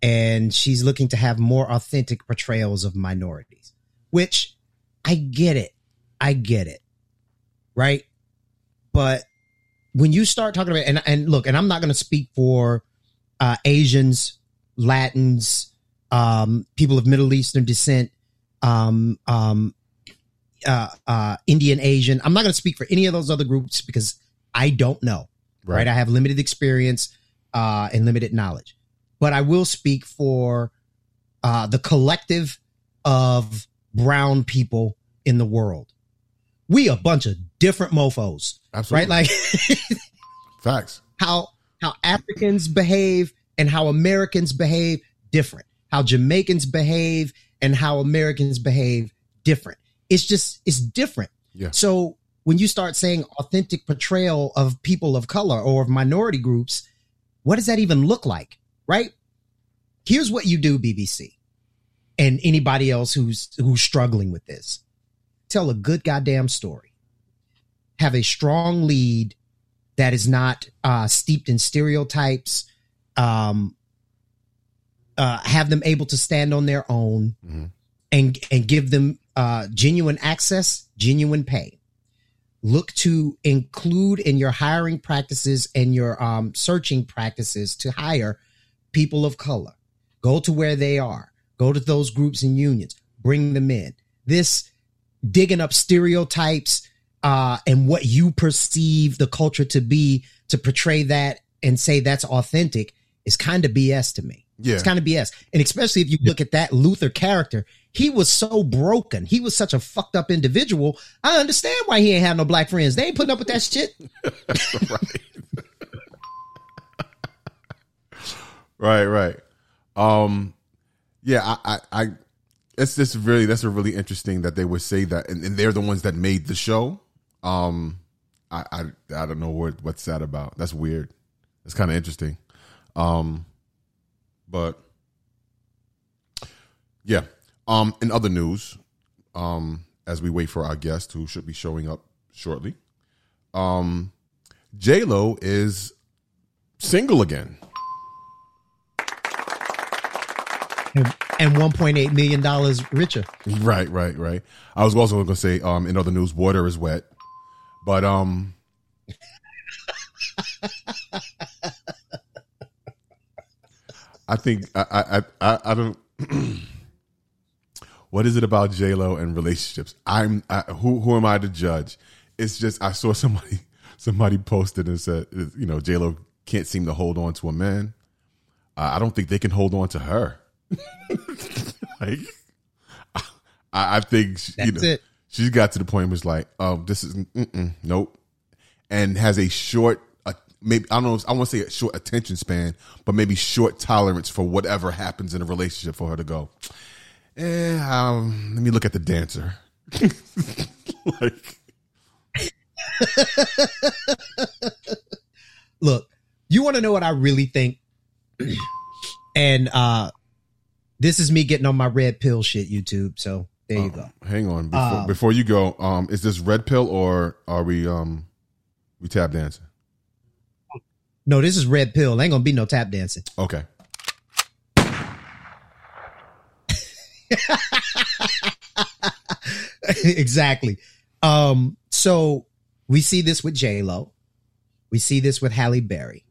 Speaker 7: and she's looking to have more authentic portrayals of minorities. Which I get it, I get it, right? But when you start talking about and and look, and I'm not going to speak for uh, Asians, Latins, um, people of Middle Eastern descent, um, um, uh, uh, Indian, Asian. I'm not going to speak for any of those other groups because I don't know. Right. I have limited experience uh, and limited knowledge, but I will speak for uh, the collective of brown people in the world. We a bunch of different mofo's,
Speaker 6: Absolutely.
Speaker 7: right? Like
Speaker 6: Facts.
Speaker 7: how how Africans behave and how Americans behave different. How Jamaicans behave and how Americans behave different. It's just it's different.
Speaker 6: Yeah.
Speaker 7: So when you start saying authentic portrayal of people of color or of minority groups, what does that even look like? Right? Here's what you do, BBC, and anybody else who's who's struggling with this. Tell a good goddamn story. Have a strong lead that is not uh, steeped in stereotypes. Um, uh, have them able to stand on their own
Speaker 6: Mhm.
Speaker 7: and and give them uh, genuine access, genuine pay. Look to include in your hiring practices and your um, searching practices to hire people of color. Go to where they are. Go to those groups and unions. Bring them in. This digging up stereotypes uh, and what you perceive the culture to be to portray that and say that's authentic is kind of BS to me.
Speaker 6: Yeah.
Speaker 7: It's kind of BS. And especially if you look at that Luther character, he was so broken. He was such a fucked up individual. I understand why he ain't have no black friends. They ain't putting up with that shit.
Speaker 6: Right, right. Right. Um, yeah, I, I, I it's just really that's a really interesting that they would say that, and, and they're the ones that made the show. Um, I, I, I don't know what what's that about. That's weird. It's kind of interesting. Um, but yeah. Um, in other news, um, as we wait for our guest who should be showing up shortly, um, J Lo is single again.
Speaker 7: And, and $1.8 million richer.
Speaker 6: Right, right, right. I was also going to say, um, in other news, water is wet, but um, I think I I I, I don't. what is it about J Lo and relationships? I'm I, who who am I to judge? It's just I saw somebody somebody posted and said, you know, J Lo can't seem to hold on to a man. Uh, I don't think they can hold on to her. like, I, I think she, you know
Speaker 7: it.
Speaker 6: she's got to the point where it's like, oh, this is mm-mm, nope, and has a short, uh, maybe I don't know, I want to say a short attention span, but maybe short tolerance for whatever happens in a relationship for her to go. Eh, um, let me look at the dancer. like,
Speaker 7: Look, you want to know what I really think? and uh this is me getting on my red pill shit, YouTube. So there you go.
Speaker 6: hang on before,
Speaker 7: Um,
Speaker 6: before you go. Um, is this red pill or are we um we tap dancing?
Speaker 7: No, this is red pill. Ain't gonna be no tap dancing.
Speaker 6: Okay.
Speaker 7: exactly. Um, so We see this with J Lo. We see this with Halle Berry.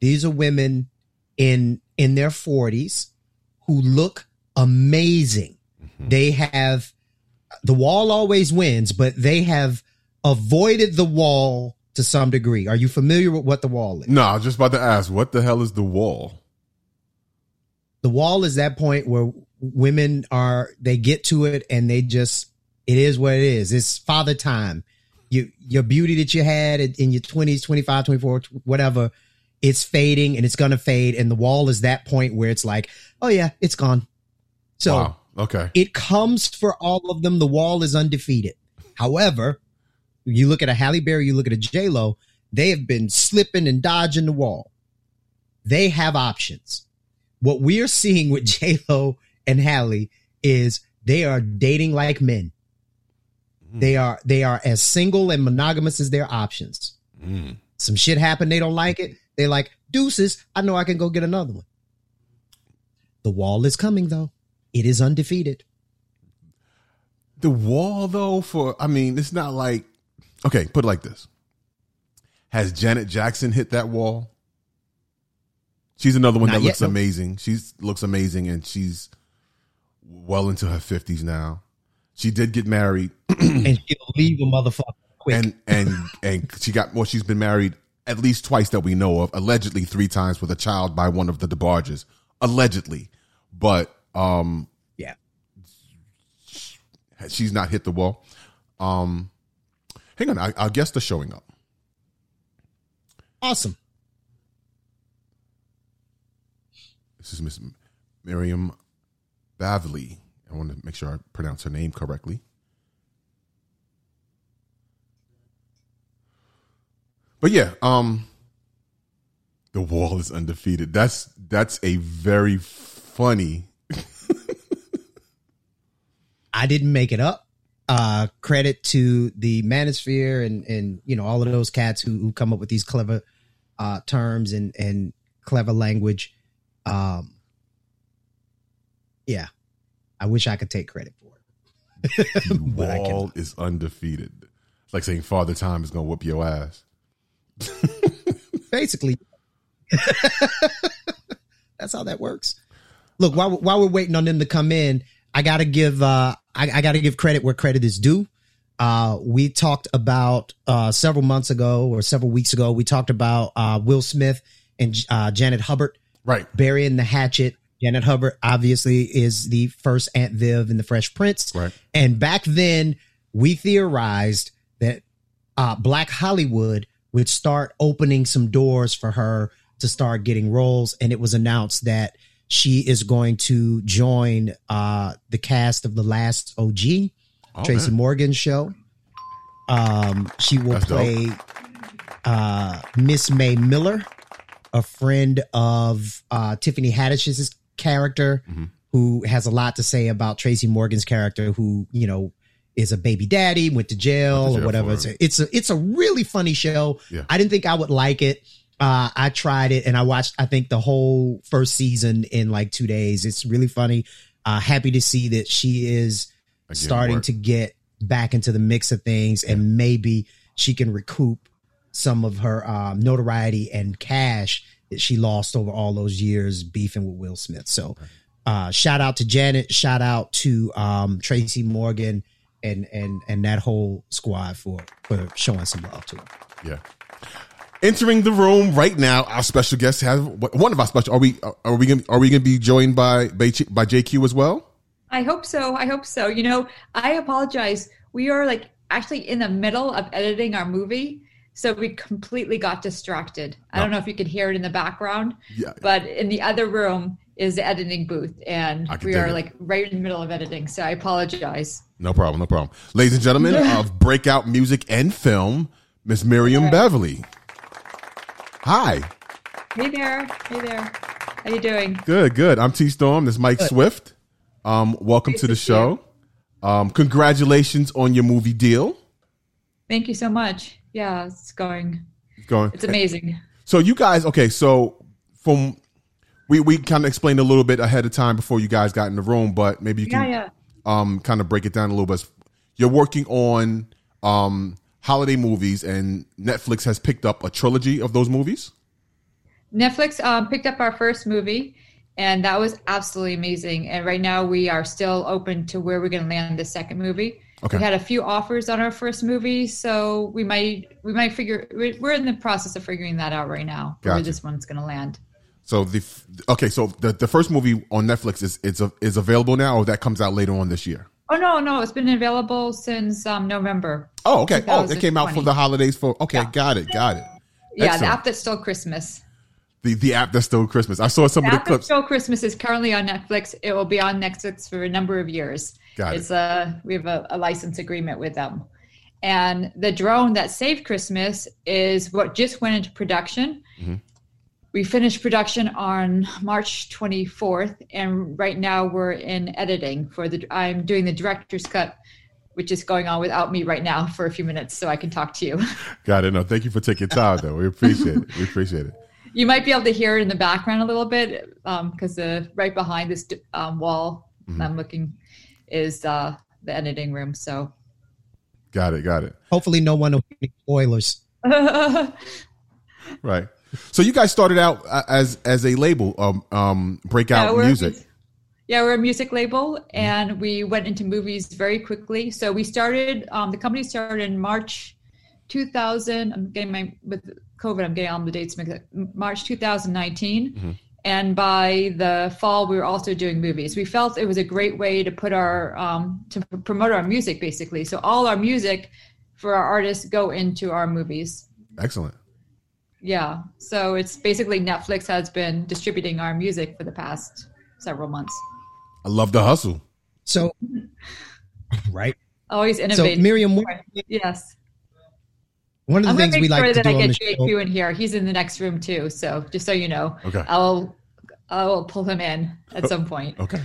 Speaker 7: These are women in in their forties who look amazing. Mm-hmm. They have the wall always wins, but they have avoided the wall to some degree. Are you familiar with what the wall is?
Speaker 6: No, I was just about to ask, what the hell is the wall?
Speaker 7: The wall is that point where women are they get to it and they just it is what it is. It's father time. You your beauty that you had in in your 20s, 25, 24, whatever, it's fading and it's going to fade and the wall is that point where it's like, "Oh yeah, it's gone." So
Speaker 6: wow. Okay.
Speaker 7: it comes for all of them. The wall is undefeated. However, you look at a Halle Berry, you look at a J Lo, they have been slipping and dodging the wall. They have options. What we are seeing with J Lo and Halle is they are dating like men. They are they are as single and monogamous as their options.
Speaker 6: Mm.
Speaker 7: Some shit happened, they don't like it. They like deuces. I know I can go get another one. The wall is coming though. It is undefeated.
Speaker 6: The wall, though, for I mean, it's not like okay. Put it like this: Has Janet Jackson hit that wall? She's another one
Speaker 7: Not
Speaker 6: that
Speaker 7: yet,
Speaker 6: looks
Speaker 7: no.
Speaker 6: amazing. She's looks amazing, and she's well into her fifties now. She did get married,
Speaker 7: and she'll leave a motherfucker quick.
Speaker 6: and and and she got well. She's been married at least twice that we know of. Allegedly, three times with a child by one of the DeBarges. Allegedly, but um,
Speaker 7: yeah.
Speaker 6: she's not hit the wall. Um, hang on, I, our guest is showing up.
Speaker 7: Awesome.
Speaker 6: This is Miss Miriam Bavly. I want to make sure I pronounce her name correctly. But yeah, um, the wall is undefeated. That's that's a very funny.
Speaker 7: I didn't make it up. Uh, credit to the Manosphere and and you know all of those cats who who come up with these clever uh, terms and and clever language. Um, yeah, I wish I could take credit for it.
Speaker 6: The wall is undefeated. It's like saying Father Time is gonna whoop your ass.
Speaker 7: Basically, that's how that works. Look, while while we're waiting on them to come in, I gotta give uh I, I gotta give credit where credit is due. Uh, we talked about uh several months ago or several weeks ago. We talked about uh Will Smith and uh, Janet Hubert
Speaker 6: Right.
Speaker 7: burying the hatchet. Janet Hubert obviously is the first Aunt Viv in the Fresh Prince.
Speaker 6: Right.
Speaker 7: And back then, we theorized that uh, Black Hollywood would start opening some doors for her to start getting roles. And it was announced that she is going to join uh, the cast of The Last OG,
Speaker 6: Oh,
Speaker 7: Tracy
Speaker 6: man.
Speaker 7: Morgan's show. Um, she will
Speaker 6: That's
Speaker 7: play uh, Miss May Miller, a friend of uh, Tiffany Haddish's character,
Speaker 6: Mm-hmm.
Speaker 7: who has a lot to say about Tracy Morgan's character, who you know is a baby daddy, went to jail,
Speaker 6: to
Speaker 7: or whatever. It's a, it's a it's a really funny show.
Speaker 6: Yeah.
Speaker 7: I didn't think I would like it. Uh, I tried it and I watched. I think the whole first season in like two days. It's really funny. Uh, happy to see that she is
Speaker 6: Again,
Speaker 7: starting
Speaker 6: work.
Speaker 7: to get back into the mix of things, and maybe she can recoup some of her um, notoriety and cash that she lost over all those years beefing with Will Smith. So, uh, shout out to Janet. Shout out to um, Tracy Morgan and and and that whole squad for for showing some love to him.
Speaker 6: Yeah. Entering the room right now, our special guest has one of our special. Are we are we gonna, are we going to be joined by by by JayQ as well?
Speaker 4: I hope so. I hope so. You know, I apologize. We are like actually in the middle of editing our movie. So we completely got distracted. I don't know if you could hear it in the background,
Speaker 6: Yeah.
Speaker 4: but in the other room is the editing booth, and we are
Speaker 6: it.
Speaker 4: like right in the middle of editing. So I apologize.
Speaker 6: No problem, no problem. Ladies and gentlemen of Breakout Music and Film, Miss Miriam Beverly. Hi.
Speaker 4: Hey there. Hey there. How you doing?
Speaker 6: Good, good. I'm T Storm. This is Mike Swift. Um, welcome to the
Speaker 4: to
Speaker 6: show. Um, congratulations on your movie deal.
Speaker 4: Thank you so much. Yeah, it's going.
Speaker 6: It's going.
Speaker 4: It's amazing.
Speaker 6: So you guys, okay, so from we we kind of explained a little bit ahead of time before you guys got in the room, but maybe you can
Speaker 4: yeah.
Speaker 6: um kind of break it down a little bit. You're working on um holiday movies, and Netflix has picked up a trilogy of those movies.
Speaker 4: Netflix um, picked up our first movie, and that was absolutely amazing. And right now, we are still open to where we're going to land the second movie.
Speaker 6: Okay.
Speaker 4: We had a few offers on our first movie, so we might we might figure. we're we're in the process of figuring that out right now. Where this one's going to land.
Speaker 6: So the okay, so the the first movie on Netflix is is is available now, or that comes out later on this year.
Speaker 4: Oh no, no, it's been available since um, November.
Speaker 6: Oh, okay. Oh, it came out for the holidays. For okay,
Speaker 4: Yeah.
Speaker 6: got it, got it.
Speaker 4: Yeah, the app that stole Christmas.
Speaker 6: The the app that stole Christmas. I saw some
Speaker 4: The
Speaker 6: of the
Speaker 4: app that's
Speaker 6: clips.
Speaker 4: still Christmas is currently on Netflix. It will be on Netflix for a number of years.
Speaker 6: Got it.
Speaker 4: a we have a, a license agreement with them. And the drone that saved Christmas is what just went into production.
Speaker 6: Mm-hmm.
Speaker 4: We finished production on March 24th, and right now we're in editing for the. I'm doing the director's cut, which is going on without me right now for a few minutes, so I can talk to you.
Speaker 6: Got it. No, thank you for taking time though. We appreciate it. We appreciate it.
Speaker 4: You might be able to hear it in the background a little bit because the right behind this um, wall I'm looking is uh, the editing room. So
Speaker 6: Got it. Got it.
Speaker 7: Hopefully, no one will give me spoilers.
Speaker 6: Right. So you guys started out uh, as as a label, um, um, breakout
Speaker 4: we're a
Speaker 6: music.
Speaker 4: Yeah, we're a music label, and we went into movies very quickly. So we started. Um, the company started in March 2000. I'm getting my with COVID. I'm getting all the dates mixed up. March 2019. And by the fall, we were also doing movies. We felt it was a great way to put our um, to p- promote our music, basically. So all our music for our artists go into our movies.
Speaker 6: Excellent.
Speaker 4: Yeah. So it's basically Netflix has been distributing our music for the past several months.
Speaker 6: I love the hustle.
Speaker 7: So, right.
Speaker 4: Always
Speaker 7: So. Miriam,
Speaker 4: yes.
Speaker 7: one of the
Speaker 4: I'm going
Speaker 7: things
Speaker 4: to
Speaker 7: we
Speaker 4: make sure
Speaker 7: like to
Speaker 4: that
Speaker 7: do
Speaker 4: I
Speaker 7: on
Speaker 4: get
Speaker 7: the show.
Speaker 4: JayQ in here. He's in the next room too. So just so you know,
Speaker 6: Okay.
Speaker 4: I'll I'll pull him in at some point.
Speaker 6: Okay.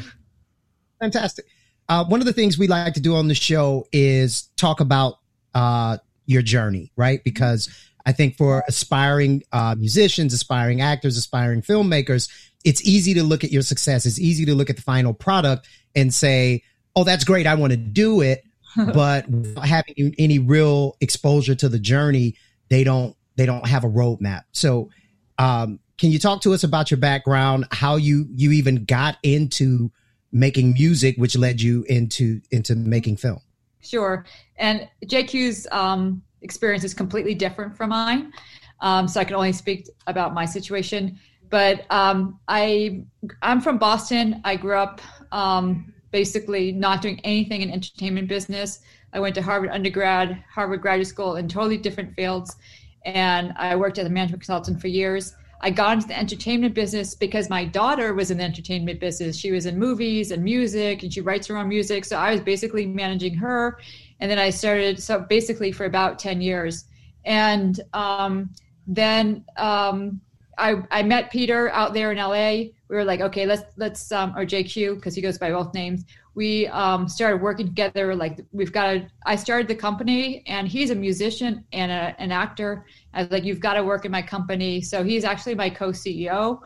Speaker 7: Fantastic. Uh, one of the things we like to do on the show is talk about uh, your journey, right? Because I think for aspiring uh, musicians, aspiring actors, aspiring filmmakers, it's easy to look at your success. It's easy to look at the final product and say, "Oh, that's great. I want to do it." but without having any real exposure to the journey, they don't they don't have a roadmap. So, um, can you talk to us about your background, how you you even got into making music, which led you into into making film?
Speaker 4: Sure. And JayQ's um, experience is completely different from mine. Um, so I can only speak about my situation. But um, I, I'm from Boston. I grew up um, basically not doing anything in entertainment business. I went to Harvard undergrad, Harvard graduate school in totally different fields. And I worked as a management consultant for years. I got into the entertainment business because my daughter was in the entertainment business. She was in movies and music, and she writes her own music. So I was basically managing her. And then I started, so basically for about 10 years. And um, then um, I, I met Peter out there in LA. We were like, okay, let's, let's, um, or JayQ, because he goes by both names. We um, started working together. Like, we've got to, I started the company, and he's a musician and a, an actor. I was like, you've got to work in my company. So he's actually my co CEO.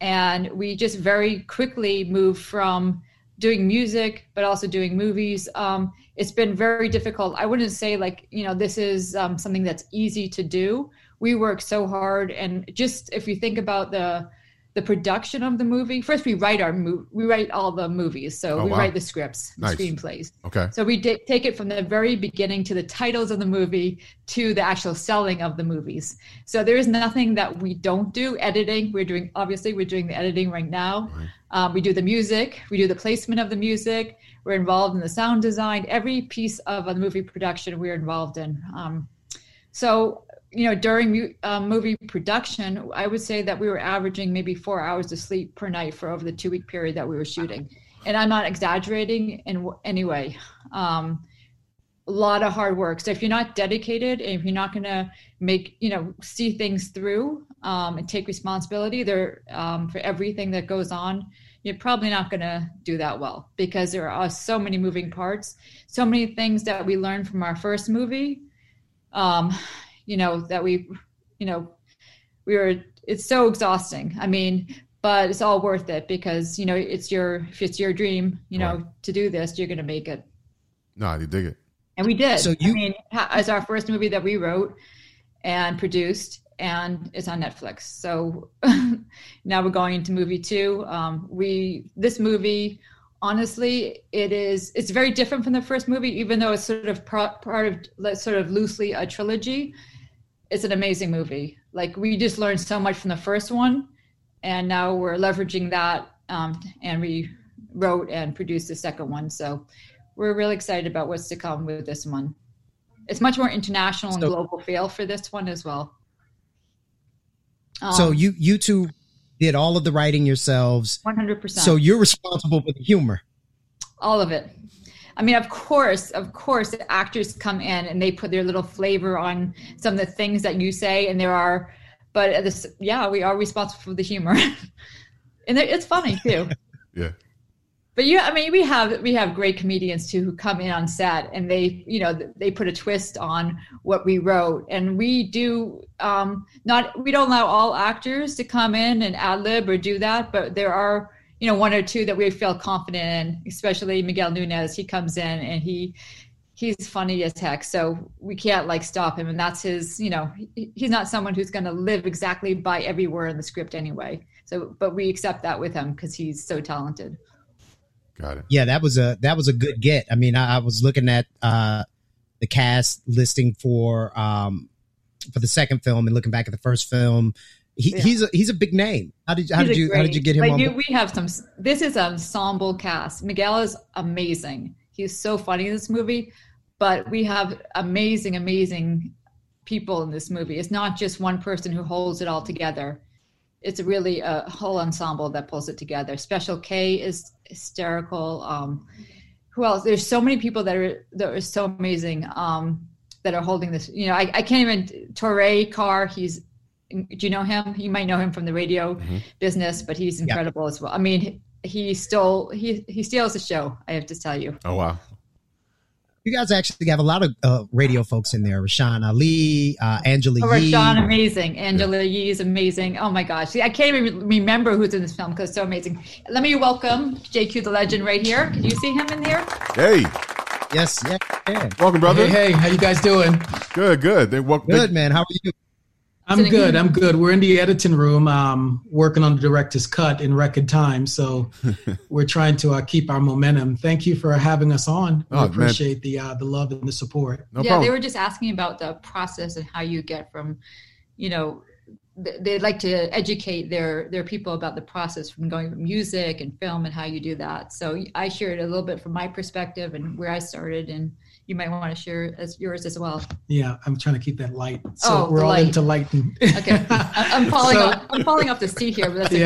Speaker 4: And we just very quickly moved from doing music, but also doing movies. Um, it's been very difficult. I wouldn't say like, you know, this is um, something that's easy to do. We work so hard. And just if you think about the, the production of the movie, first we write our mo- we write all the movies. So
Speaker 6: Oh,
Speaker 4: we
Speaker 6: wow.
Speaker 4: write the scripts, the
Speaker 6: Nice.
Speaker 4: screenplays.
Speaker 6: Okay.
Speaker 4: So we di- take it from the very beginning to the titles of the movie to the actual selling of the movies. So there is nothing that we don't do. Editing, we're doing obviously we're doing the editing right now. Um, we do the music, we do the placement of the music. We're involved in the sound design. Every piece of a movie production we're involved in. Um, so you know during uh, movie production, I would say that we were averaging maybe four hours of sleep per night for over the two week period that we were shooting. And I'm not exaggerating in w- any way. Um, a lot of hard work. So if you're not dedicated and if you're not going to make, you know, see things through um, and take responsibility there um, for everything that goes on, you're probably not going to do that well because there are so many moving parts, so many things that we learned from our first movie. Um, you know that we, you know, we were. It's so exhausting. I mean, but it's all worth it because you know it's your if it's your dream, you know,
Speaker 6: Right.
Speaker 4: to do this, you're going to make it.
Speaker 6: No, you dig it.
Speaker 4: And we did.
Speaker 7: So you-
Speaker 4: I mean, ha- as our first movie that we wrote and produced, and it's on Netflix. So now we're going into movie two. Um, we this movie, honestly, it is it's very different from the first movie, even though it's sort of pro- part of like, sort of loosely a trilogy. It's an amazing movie. Like we just learned so much from the first one, and now we're leveraging that, um, and we wrote and produced the second one. So we're really excited about what's to come with this one. It's much more international and
Speaker 7: So-
Speaker 4: global feel for this one as well.
Speaker 7: so
Speaker 4: Um,
Speaker 7: you you two did all of the writing yourselves.
Speaker 4: 100%.
Speaker 7: So you're responsible for the humor.
Speaker 4: all of it. I mean, of course, of course, actors come in and they put their little flavor on some of the things that you say, and there are, but this, yeah, we are responsible for the humor, and it's funny too.
Speaker 6: Yeah.
Speaker 4: But yeah, I mean, we have we have great comedians too who come in on set and they, you know, they put a twist on what we wrote, and we do um, not we don't allow all actors to come in and ad lib or do that, but there are you know one or two that we feel confident in, especially Miguel Nunez. He comes in and he he's funny as heck, so we can't like stop him, and that's his. You know, he's not someone who's going to live exactly by every word in the script anyway. So, but we accept that with him because he's so talented.
Speaker 6: Got it.
Speaker 7: Yeah, that was a that was a good get. I mean, I, I was looking at uh the cast listing for um for the second film and looking back at the first film. He,
Speaker 4: Yeah.
Speaker 7: He's a he's a big name. How did how
Speaker 4: He's
Speaker 7: did you how did you get him
Speaker 4: like
Speaker 7: on?
Speaker 4: you- we have some. This is an ensemble cast. Miguel is amazing. He's so funny in this movie, but we have amazing, amazing people in this movie. It's not just one person who holds it all together. It's really a whole ensemble that pulls it together. Special K is hysterical. Um, who else? There's so many people that are that are so amazing um, that are holding this. You know, I, I can't even. Torae Carr, he's. Do you know him? You might know him from the radio business, but he's incredible as well. I mean, he stole he he steals the show. I have to tell you.
Speaker 6: Oh wow.
Speaker 7: You guys actually have a lot of uh, radio folks in there. Rashawn Ali, uh, Angela
Speaker 4: Oh,
Speaker 7: Yee.
Speaker 4: Rashawn, amazing. Angela Yee is amazing. Oh my gosh, See, I can't even remember who's in this film because it's so amazing. Let me welcome JayQ the Legend right here. Can you see him in here?
Speaker 6: Hey,
Speaker 7: Yes, yeah, yeah.
Speaker 6: welcome, brother.
Speaker 8: Hey, hey, how you guys doing?
Speaker 6: Good, good. They welcome.
Speaker 7: Good man. How are you?
Speaker 8: I'm good. I'm good. We're in the editing room, um, working on the director's cut in record time. So we're trying to uh, keep our momentum. Thank you for having us on. We
Speaker 6: Oh, man.
Speaker 8: appreciate the uh, the love and the support.
Speaker 6: No
Speaker 4: yeah,
Speaker 6: problem.
Speaker 4: they were just asking about the process and how you get from, you know, th- they'd like to educate their their people about the process from going from music and film and how you do that. So I shared a little bit from my perspective and where I started, and you might want to share as yours as well.
Speaker 8: Yeah, I'm trying to keep that light. So
Speaker 4: Oh,
Speaker 8: we're all
Speaker 4: light.
Speaker 8: into light. And
Speaker 4: Okay, I'm falling
Speaker 8: So-
Speaker 4: off. I'm falling off the seat here, but that's okay.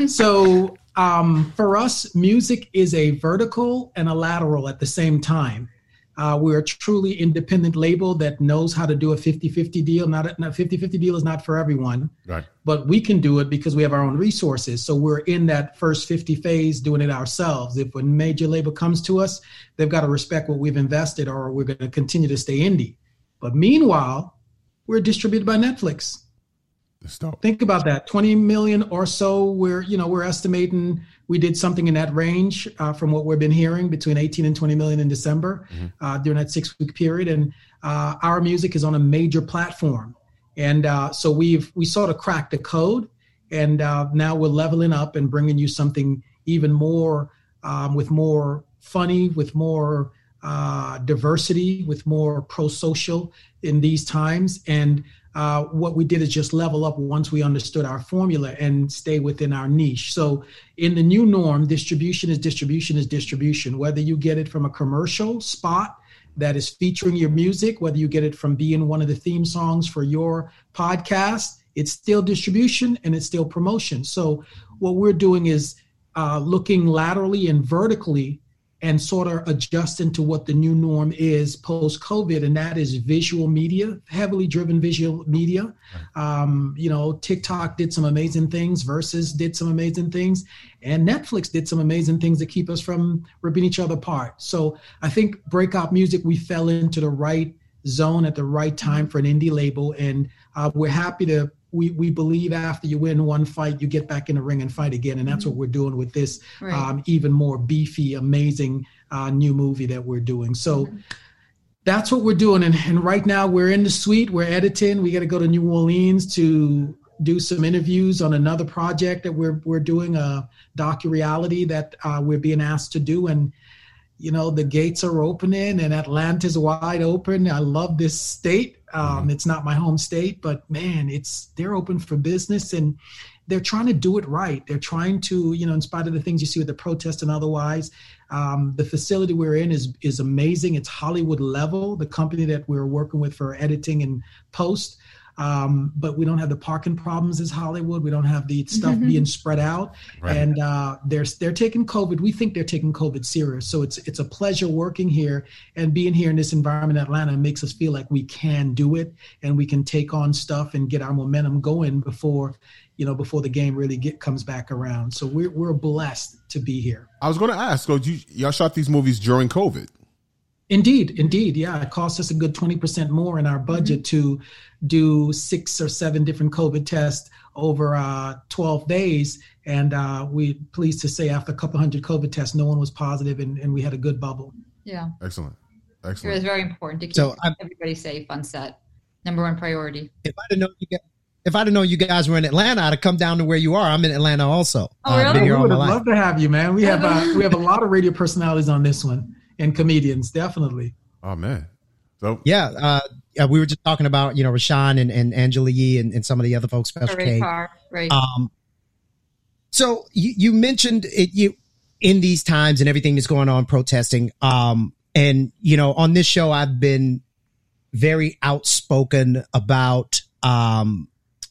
Speaker 8: Yeah. so um, for us, music is a vertical and a lateral at the same time. Uh, we're a truly independent label that knows how to do a 50-50 deal. Not a, not 50-50 deal is not for everyone,
Speaker 6: Right.
Speaker 8: but we can do it because we have our own resources. So we're in that first 50 phase doing it ourselves. If a major label comes to us, they've got to respect what we've invested or we're going to continue to stay indie. But meanwhile, we're distributed by Netflix think about that 20 million or so we're you know we're estimating we did something in that range uh, from what we've been hearing between 18 and 20 million in december uh, during that six week period. And uh, our music is on a major platform. And uh, so we've we sort of cracked the code. And uh, now we're leveling up and bringing you something even more um, with more funny with more uh, diversity with more pro-social in these times. And uh, what we did is just level up once we understood our formula and stay within our niche. So, in the new norm, distribution is distribution is distribution. Whether you get it from a commercial spot that is featuring your music, whether you get it from being one of the theme songs for your podcast, it's still distribution and it's still promotion. So, what we're doing is uh, looking laterally and vertically and sort of adjusting to what the new norm is post COVID, and that is visual media, heavily driven visual media. Um, you know, TikTok did some amazing things, Verzuz did some amazing things, and Netflix did some amazing things that keep us from ripping each other apart. So I think breakout music, we fell into the right zone at the right time for an indie label, and uh, we're happy to. We, we believe after you win one fight, you get back in the ring and fight again, and that's what we're doing with this
Speaker 4: Right.
Speaker 8: um, even more beefy, amazing uh, new movie that we're doing. So that's what we're doing. And, and right now we're in the suite, we're editing. We got to go to New Orleans to do some interviews on another project that we're we're doing a docu reality that uh, we're being asked to do. And you know the gates are opening and Atlanta's wide open. I love this state. Um, mm-hmm. It's not my home state, but man, it's they're open for business and they're trying to do it right. They're trying to, you know, in spite of the things you see with the protest and otherwise, um, the facility we're in is is amazing. It's Hollywood level. The company that we're working with for editing and post, um, but we don't have the parking problems as Hollywood. We don't have the stuff mm-hmm. being spread out, right. and uh, they're they're taking COVID. We think they're taking COVID serious. So it's it's a pleasure working here and being here in this environment in Atlanta makes us feel like we can do it and we can take on stuff and get our momentum going before you know, before the game really get comes back around. So we're we're blessed to be here.
Speaker 6: I was going to ask, so you y'all shot these movies during COVID?
Speaker 8: Indeed, indeed, yeah. It cost us a good twenty percent more in our budget mm-hmm. to do six or seven different COVID tests over uh, twelve days, and uh, we pleased to say after a couple hundred COVID tests, no one was positive, and, and we had a good bubble.
Speaker 4: Yeah,
Speaker 6: excellent, excellent.
Speaker 4: It was very important to keep so everybody safe on set. Number one priority.
Speaker 7: If I didn't know you get if I'd have known you guys were in Atlanta, I'd have come down to where you are. I'm in Atlanta also.
Speaker 4: Oh, really?
Speaker 8: Uh, we would love to have you, man. We have uh, we have a lot of radio personalities on this one and comedians, definitely.
Speaker 6: Oh man. So
Speaker 7: yeah, uh, yeah, we were just talking about you know Rashawn and, and Angela Yee and, and some of the other folks. Special K.
Speaker 4: right?
Speaker 7: Um, so you, you mentioned it you in these times and everything that's going on protesting. Um, and you know on this show I've been very outspoken about um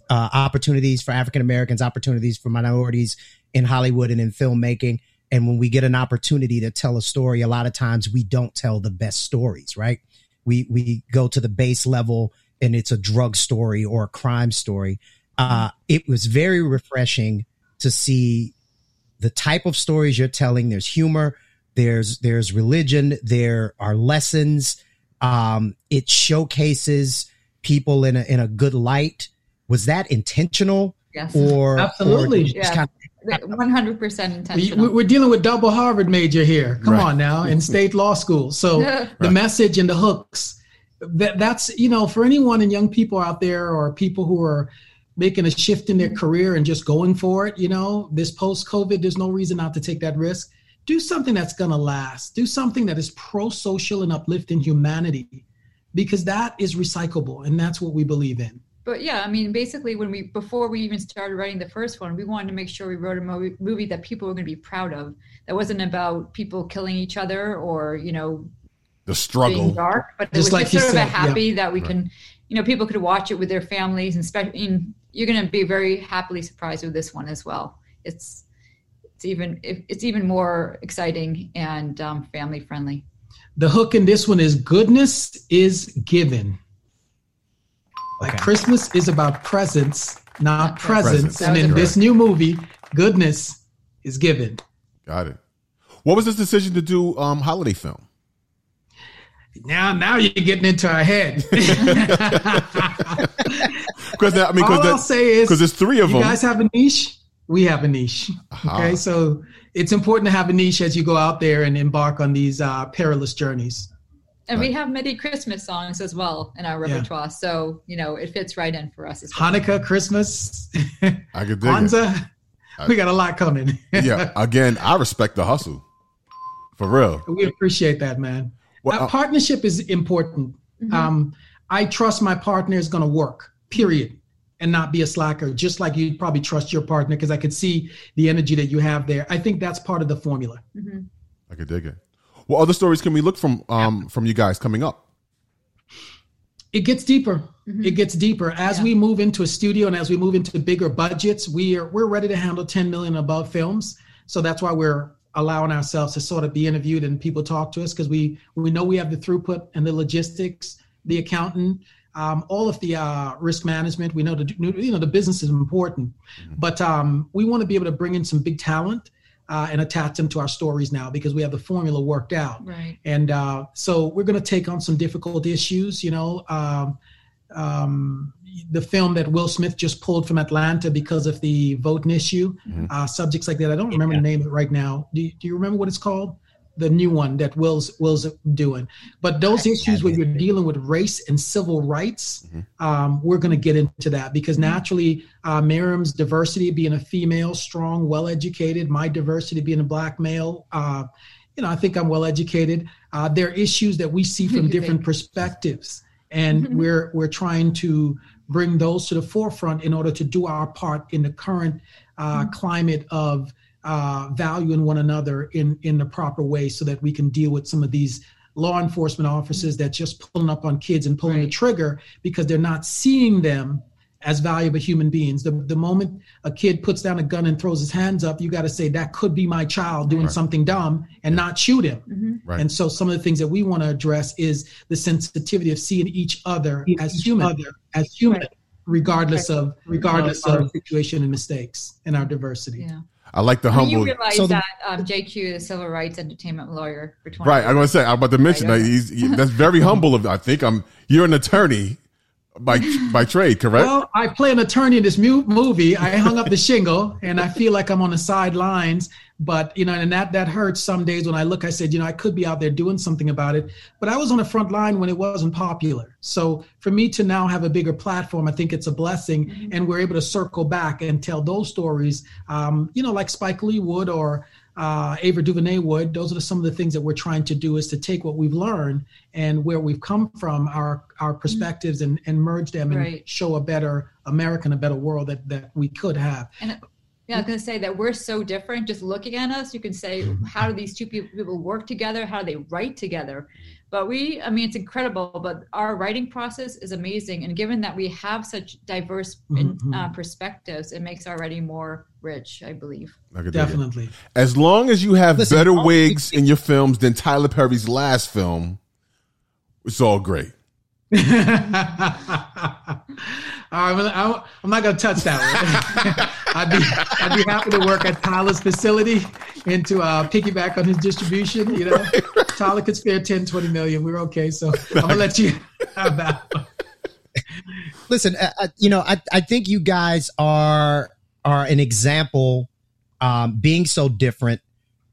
Speaker 7: uh, opportunities for African Americans, opportunities for minorities in Hollywood and in filmmaking. And when we get an opportunity to tell a story, a lot of times we don't tell the best stories, right? We, we go to the base level and it's a drug story or a crime story. Uh, it was very refreshing to see the type of stories you're telling. There's humor, there's, there's religion, there are lessons. Um, it showcases people in a, in a good light. Was that intentional?
Speaker 4: Yes.
Speaker 7: Or
Speaker 8: absolutely.
Speaker 7: Or
Speaker 4: yeah. kind 100% intentional.
Speaker 8: We, are dealing with double Harvard major here. Come right. on now, in state law school. So the message and the hooks. That that's you know for anyone and young people out there or people who are making a shift in their career and just going for it. You know, this post COVID, there's no reason not to take that risk. Do something that's gonna last. Do something that is pro social and uplifting humanity, because that is recyclable, and that's what we believe in
Speaker 4: but yeah, I mean, basically, when we before we even started writing the first one, we wanted to make sure we wrote a movie, movie that people were going to be proud of. That wasn't about people killing each other or you know
Speaker 6: the struggle
Speaker 4: dark, but it was like just sort of a happy yeah. that we right. can, you know, people could watch it with their families, and especially you're going to be very happily surprised with this one as well. It's it's even it's even more exciting and um, family friendly.
Speaker 8: The hook in this one is goodness is given. Like okay. Christmas is about presents, not presents. presents. And in this new movie, goodness is given.
Speaker 6: Got it. What was this decision to do um, holiday film?
Speaker 8: Now, now you're getting into our head. Because
Speaker 6: I mean,
Speaker 8: all I'll say is
Speaker 6: because there's three of
Speaker 8: you
Speaker 6: them.
Speaker 8: You guys have a niche. We have a niche. Uh-huh. Okay, so it's important to have a niche as you go out there and embark on these uh, perilous journeys.
Speaker 4: And we have many Christmas songs as well in our repertoire. Yeah. So, you know, it fits right in for us as
Speaker 8: well. Hanukkah, Christmas,
Speaker 6: I could dig
Speaker 8: Kwanzaa. It. We got a lot coming.
Speaker 6: yeah. Again, I respect the hustle. For real.
Speaker 8: We appreciate that, man. Well, uh, partnership is important. Mm-hmm. Um, I trust my partner is going to work, period, and not be a slacker, just like you probably trust your partner because I could see the energy that you have there. I think that's part of the formula.
Speaker 6: Mm-hmm. I could dig it. What other stories can we look from um, from you guys coming up?
Speaker 8: It gets deeper. Mm-hmm. It gets deeper as yeah. we move into a studio and as we move into bigger budgets. We are we're ready to handle 10 million above films. So that's why we're allowing ourselves to sort of be interviewed and people talk to us because we we know we have the throughput and the logistics, the accountant, um, all of the uh, risk management. We know the you know the business is important, mm-hmm. but um, we want to be able to bring in some big talent uh, and attach them to our stories now because we have the formula worked out.
Speaker 4: Right.
Speaker 8: And uh, so we're going to take on some difficult issues. You know, um, um, the film that Will Smith just pulled from Atlanta because of the voting issue, mm-hmm. uh, subjects like that. I don't remember yeah. the name of it right now. Do you, do you remember what it's called? The new one that Will's Will's doing. But those issues where you're dealing with race and civil rights, um, we're going to get into that because naturally, uh, Miriam's diversity being a female, strong, well educated, my diversity being a black male. Uh, you know, I think I'm well educated. Uh, there are issues that we see from different perspectives, and we're we're trying to bring those to the forefront in order to do our part in the current uh, climate of uh, valuing one another in in the proper way, so that we can deal with some of these law enforcement officers that just pulling up on kids and pulling the trigger because they're not seeing them as valuable human beings. The, the moment a kid puts down a gun and throws his hands up, you got to say that could be my child doing
Speaker 6: Right.
Speaker 8: something dumb and not shoot him.
Speaker 6: Right.
Speaker 8: And so some of the things that we want to address is the sensitivity of seeing each other as human, as human, regardless of regardless of situation and mistakes and our diversity.
Speaker 4: Yeah.
Speaker 6: I like the
Speaker 4: I mean, you realize
Speaker 7: So the-
Speaker 4: that um, JayQ, the civil rights entertainment lawyer for 20
Speaker 6: Right, I'm gonna say I'm about to mention
Speaker 4: Right,
Speaker 6: that he's he, that's very humble of. I think I'm. You're an attorney by by trade, correct?
Speaker 8: Well, I play an attorney in this mu- movie. I hung up the shingle, and I feel like I'm on the sidelines. But you know, and that that hurts some days when I look. I said, you know, I could be out there doing something about it. But I was on the front line when it wasn't popular. So for me to now have a bigger platform, I think it's a blessing, and we're able to circle back and tell those stories. Um, you know, like Spike Lee would or uh, Ava DuVernay would. Those are some of the things that we're trying to do is to take what we've learned and where we've come from, our our perspectives, and, and merge them and
Speaker 4: Right.
Speaker 8: show a better America and a better world that, that we could have.
Speaker 4: And yeah, I was going to say that we're so different. Just looking at us, you can say, how do these two people work together? How do they write together? But we, I mean, it's incredible. But our writing process is amazing. And given that we have such diverse in,
Speaker 8: Mhm.
Speaker 4: uh, perspectives, it makes our writing more rich, I believe.
Speaker 6: I could dig it.
Speaker 8: Definitely.
Speaker 6: As long as you have
Speaker 7: Listen,
Speaker 6: better wigs in your films than Tyler Perry's last film, it's all great.
Speaker 8: All right, well, I'm not going to touch that one. I'd be I'd be happy to work at Tyler's facility and to uh, piggyback on his distribution. You know, Tyler could spare 10, 20 million. We're okay. So I'm gonna let you have that.
Speaker 7: listen, uh, uh, you know, I, I think you guys are are an example, um, being so different,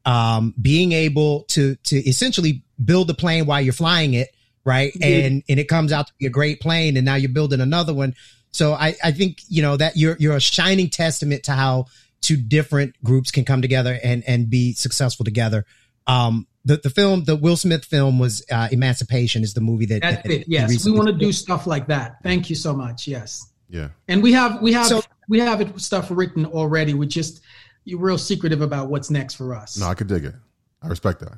Speaker 7: um, being able to to essentially build a plane while you're flying it, right? And and it comes out to be a great plane, and now you're building another one. So I I think you know that you're you're a shining testament to how two different groups can come together and and be successful together. Um, the the film, the Will Smith film was uh, Emancipation, is the movie that,
Speaker 8: That's
Speaker 7: that
Speaker 8: it. Yes, we want to do stuff like that. Thank you so much. Yes.
Speaker 6: Yeah.
Speaker 8: And we have we have
Speaker 7: So-
Speaker 8: we have it stuff written already. We're just you're real secretive about what's next for us.
Speaker 6: No, I could dig it. I respect that.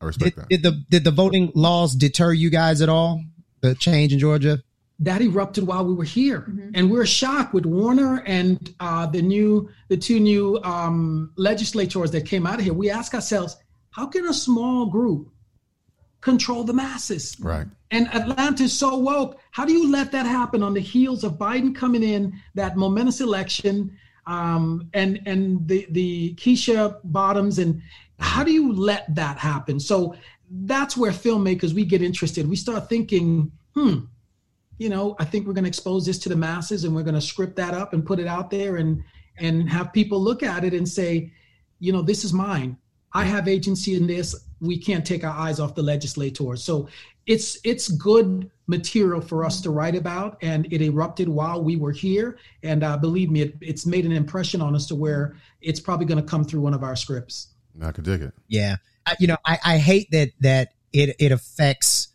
Speaker 6: I respect
Speaker 7: Did,
Speaker 6: that.
Speaker 7: did the did the voting laws deter you guys at all? The change in Georgia?
Speaker 8: That erupted while we were here,
Speaker 4: Mhm.
Speaker 8: and we're shocked with Warnock and uh, the new the two new um, legislators that came out of here. We ask ourselves, how can a small group control the masses?
Speaker 6: Right.
Speaker 8: And Atlanta is so woke. How do you let that happen on the heels of Biden coming in, that momentous election, um, and and the the Keisha Bottoms, and how do you let that happen? So that's where filmmakers we get interested. We start thinking, hmm, you know, I think we're going to expose this to the masses, and we're going to script that up and put it out there, and and have people look at it and say, you know, this is mine. I have agency in this. We can't take our eyes off the legislator. So it's it's good material for us to write about, and it erupted while we were here. And uh, believe me, it, it's made an impression on us to where it's probably going to come through one of our scripts.
Speaker 6: I could dig it.
Speaker 7: Yeah, I, you know, I, I hate that that it it affects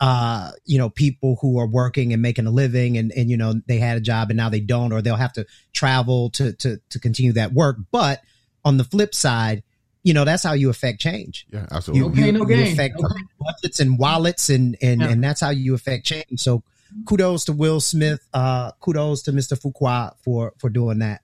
Speaker 7: uh you know people who are working and making a living and and you know they had a job and now they don't or they'll have to travel to to to continue that work but on the flip side you know that's how you affect change
Speaker 6: Yeah, absolutely.
Speaker 8: No pain,
Speaker 7: you,
Speaker 8: no
Speaker 7: you
Speaker 8: gain.
Speaker 7: affect budgets and wallets and and
Speaker 8: Yeah.
Speaker 7: and that's how you affect change so kudos to will smith uh kudos to mr fuqua for for doing that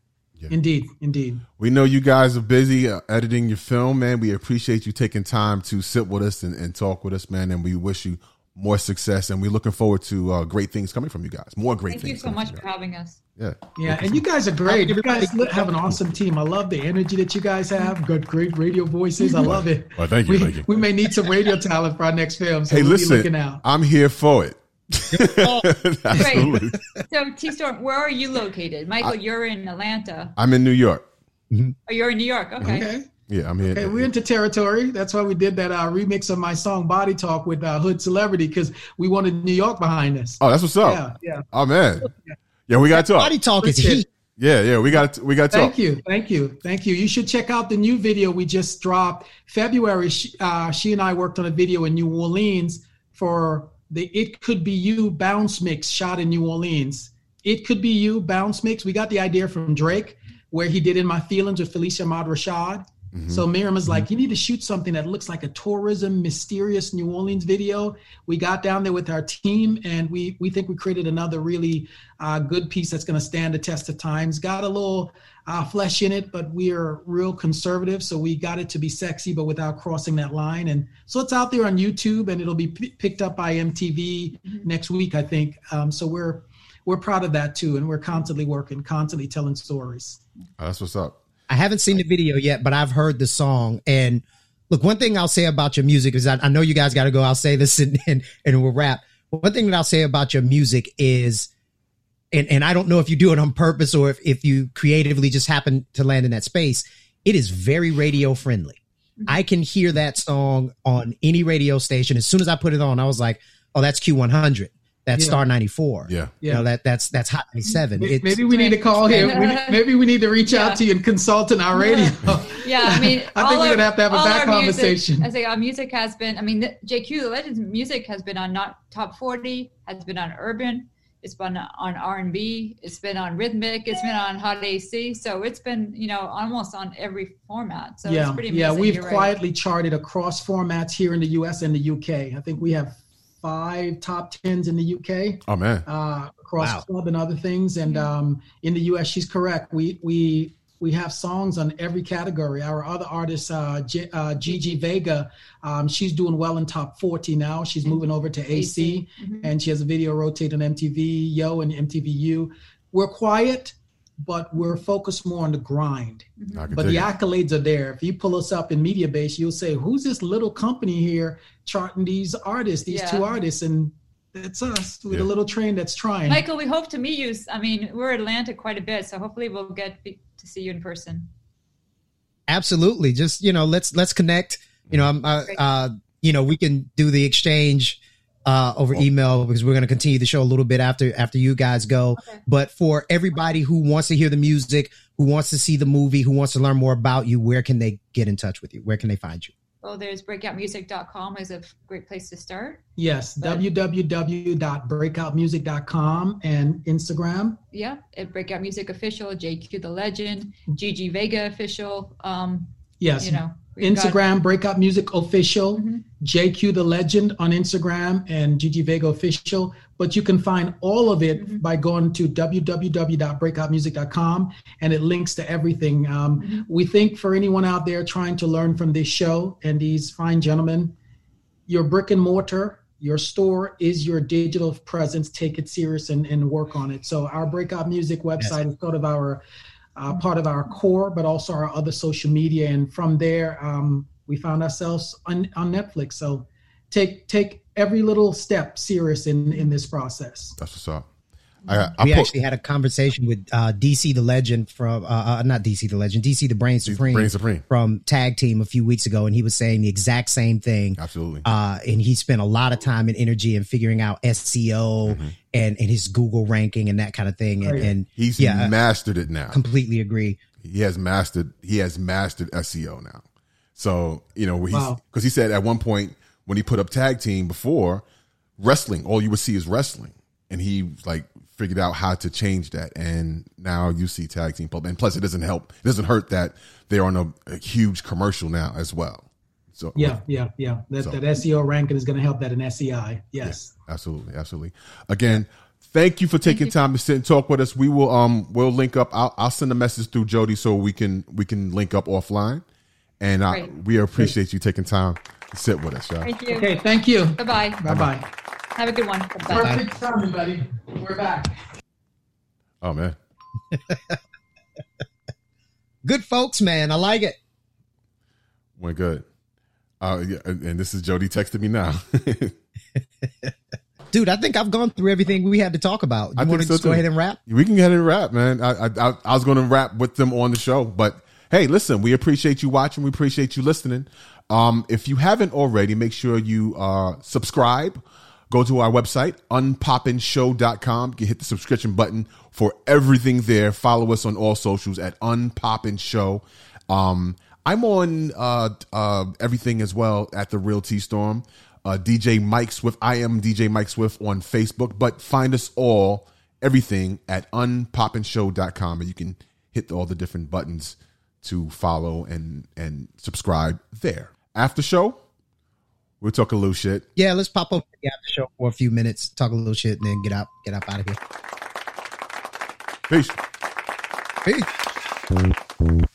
Speaker 8: Indeed, indeed.
Speaker 6: We know you guys are busy uh, editing your film, man. We appreciate you taking time to sit with us and, and talk with us, man. And we wish you more success. And we're looking forward to uh, great things coming from you guys. More great things.
Speaker 4: Thank you so much for having us.
Speaker 6: guys. Yeah.
Speaker 8: Yeah, and you guys are great. You guys have an awesome team. I love the energy that you guys have. Got great radio voices. I love it.
Speaker 6: Well, thank you,
Speaker 8: We,
Speaker 6: thank you.
Speaker 8: we may need some radio talent for our next film. So
Speaker 6: Hey,
Speaker 8: we'll be
Speaker 6: listen,
Speaker 8: looking out.
Speaker 6: I'm here for it. Absolutely.
Speaker 4: So, T Storm, where are you located? Michael, you're in Atlanta.
Speaker 6: I'm in New York.
Speaker 4: Oh, you're in New York. Okay.
Speaker 8: Okay.
Speaker 6: Yeah, I'm here.
Speaker 8: Okay, we're into territory. That's why we did that uh, remix of my song "Body Talk" with uh, Hood Celebrity because we wanted New York behind us.
Speaker 6: oh, that's what's up.
Speaker 8: Yeah, yeah.
Speaker 6: Oh man. Yeah, we got to talk.
Speaker 7: Body talk is heat.
Speaker 6: Yeah, yeah, we got we got to talk.
Speaker 8: Thank you, thank you, thank you. You should check out the new video we just dropped. February, she, uh, she and I worked on a video in New Orleans for the "It Could Be You" bounce mix shot in New Orleans. "It Could Be You" bounce mix. We got the idea from Drake, where he did "In My Feelings" with Felicia Ahmad Rashad. So Miriam was like, "You need to shoot something that looks like a tourism, mysterious New Orleans video." We got down there with our team, and we we think we created another really uh, good piece that's going to stand the test of times. Got a little uh, flesh in it, but we are real conservative, so we got it to be sexy, but without crossing that line. And so it's out there on YouTube, and it'll be p- picked up by MTV next week, I think. Um, so we're we're proud of that too, and we're constantly working, constantly telling stories.
Speaker 6: Oh, that's what's up.
Speaker 7: I haven't seen the video yet, but I've heard the song. And look, one thing I'll say about your music is I, I know you guys got to go. I'll say this and, and, and we'll wrap. One thing that I'll say about your music is, and, and I don't know if you do it on purpose or if, if you creatively just happen to land in that space, it is very radio friendly. Mm-hmm. I can hear that song on any radio station. As soon as I put it on, I was like, oh, that's Q100. That's
Speaker 8: Yeah.
Speaker 7: Star 94.
Speaker 6: Yeah.
Speaker 7: You know, that that's that's Hot 97.
Speaker 8: May-
Speaker 7: It's-
Speaker 8: Maybe we need to call him. We maybe we need to reach
Speaker 4: Yeah.
Speaker 8: out to you and consult in our radio.
Speaker 4: Yeah, I mean,
Speaker 8: I think we're gonna have to have a back
Speaker 4: our music-
Speaker 8: conversation.
Speaker 4: I say our music has been. I mean, the, JayQ the Legends music has been on not top forty, has been on urban, it's been on R and B, it's been on rhythmic, it's been on hot AC. So it's been you know almost on every format. So it's
Speaker 8: yeah,
Speaker 4: pretty amazing.
Speaker 8: yeah. We've
Speaker 4: You're right.
Speaker 8: quietly charted across formats here in the U.S. and the U.K. I think we have five top tens in the U.K.
Speaker 6: Oh man.
Speaker 8: uh, across
Speaker 7: Wow.
Speaker 8: club and other things. And um, in the U.S., she's correct. We we we have songs on every category. Our other artist, uh, G, uh, Gigi Vega, um, she's doing well in top 40 now. She's moving over to AC,
Speaker 4: Mhm.
Speaker 8: and she has a video rotate on MTV Yo and MTVU. We're quiet, but we're focused more on the grind.
Speaker 6: I can
Speaker 8: But the
Speaker 6: it.
Speaker 8: accolades are there. If you pull us up in Mediabase, you'll say, "Who's this little company here charting these artists, these
Speaker 4: Yeah.
Speaker 8: two artists?" And it's us with
Speaker 6: Yeah.
Speaker 8: a little train that's trying.
Speaker 4: Michael, we hope to meet you. I mean, we're Atlanta quite a bit, so hopefully we'll get to see you in person.
Speaker 7: absolutely just you know let's let's connect you know i'm uh, uh you know we can do the exchange uh over email because we're going to continue the show a little bit after after you guys go
Speaker 4: Okay.
Speaker 7: but for everybody who wants to hear the music who wants to see the movie who wants to learn more about you where can they get in touch with you where can they find you
Speaker 4: Well, there's breakoutmusic.com is a great place to start.
Speaker 8: Yes,
Speaker 4: But-
Speaker 8: www.breakoutmusic.com and Instagram.
Speaker 4: Yeah, at Breakout Music Official, JayQ the Legend, GG Vega Official. Um,
Speaker 8: Yes,
Speaker 4: you know, we've got-
Speaker 8: Instagram, Breakout Music Official,
Speaker 4: Mhm.
Speaker 8: JayQ the Legend on Instagram, and Gigi Vega Official. But you can find all of it
Speaker 4: Mhm.
Speaker 8: by going to www.breakoutmusic.com and it links to everything. Um,
Speaker 4: Mhm.
Speaker 8: We think for anyone out there trying to learn from this show and these fine gentlemen, your brick and mortar, your store is your digital presence. Take it serious and, and work on it. So our Breakout Music website is sort of our uh, part of our core, but also our other social media. And from there, um, we found ourselves on, on Netflix. So take take every little step serious in in this process.
Speaker 6: That's what's up. I, I
Speaker 7: we
Speaker 6: put,
Speaker 7: actually had a conversation with uh dc the legend from uh, uh not dc the legend dc the brain supreme
Speaker 6: Brain Supreme.
Speaker 7: from tag team a few weeks ago and he was saying the exact same thing
Speaker 6: Absolutely.
Speaker 7: uh, and he spent a lot of time and energy in figuring out SEO
Speaker 6: Mhm.
Speaker 7: and, and his Google ranking and that kind of thing. And, and
Speaker 6: He's
Speaker 7: yeah,
Speaker 6: mastered it now.
Speaker 7: completely agree.
Speaker 6: he has mastered he has mastered SEO now. So you know he's
Speaker 8: Wow.
Speaker 6: because he said at one point when he put up tag team before wrestling, all you would see is wrestling, and he like figured out how to change that, and now you see tag team pub, and plus it doesn't help, it doesn't hurt that they're on a, a huge commercial now as well. So
Speaker 8: Yeah, yeah, yeah. That,
Speaker 6: So-
Speaker 8: that SEO ranking is going to help that in SEI. Yes.
Speaker 6: Absolutely, absolutely. Again, thank you for taking time to sit and talk with us. We will um we'll link up. I'll, I'll send a message through Jody so we can we can link up offline, and uh, we appreciate you taking time to sit with us, y'all.
Speaker 4: Thank you.
Speaker 8: Okay. Thank you.
Speaker 4: Bye bye.
Speaker 8: Bye bye.
Speaker 4: Have a good one. Bye.
Speaker 8: Perfect timing, buddy. We're back.
Speaker 6: Oh man,
Speaker 7: Good folks, man. I like it.
Speaker 6: went good. Uh, yeah, and and this is Jody texting me now.
Speaker 7: Dude, I think I've gone through everything we had to talk about.
Speaker 6: I
Speaker 7: You
Speaker 6: think
Speaker 7: want to
Speaker 6: so,
Speaker 7: just go ahead and wrap?
Speaker 6: we can get it wrap, man. I I, I, I was going to wrap with them on the show, but hey, listen, we appreciate you watching. We appreciate you listening. Um, if you haven't already, make sure you uh, subscribe. Go to our website, unpopinshow.com. You hit the subscription button for everything there. Follow us on all socials at Unpopin Show. Um, I'm on uh, uh, everything as well at the Real T Storm. Uh, DJ Mike Swift. I am DJ Mike Swift on Facebook, but find us all, everything at unpopinshow.com. And you can hit all the different buttons to follow and, and subscribe there. After show, we'll talk a little shit.
Speaker 7: Yeah, let's pop up the after show for a few minutes, talk a little shit, and then get out, get up out of here.
Speaker 6: Peace.
Speaker 7: Peace.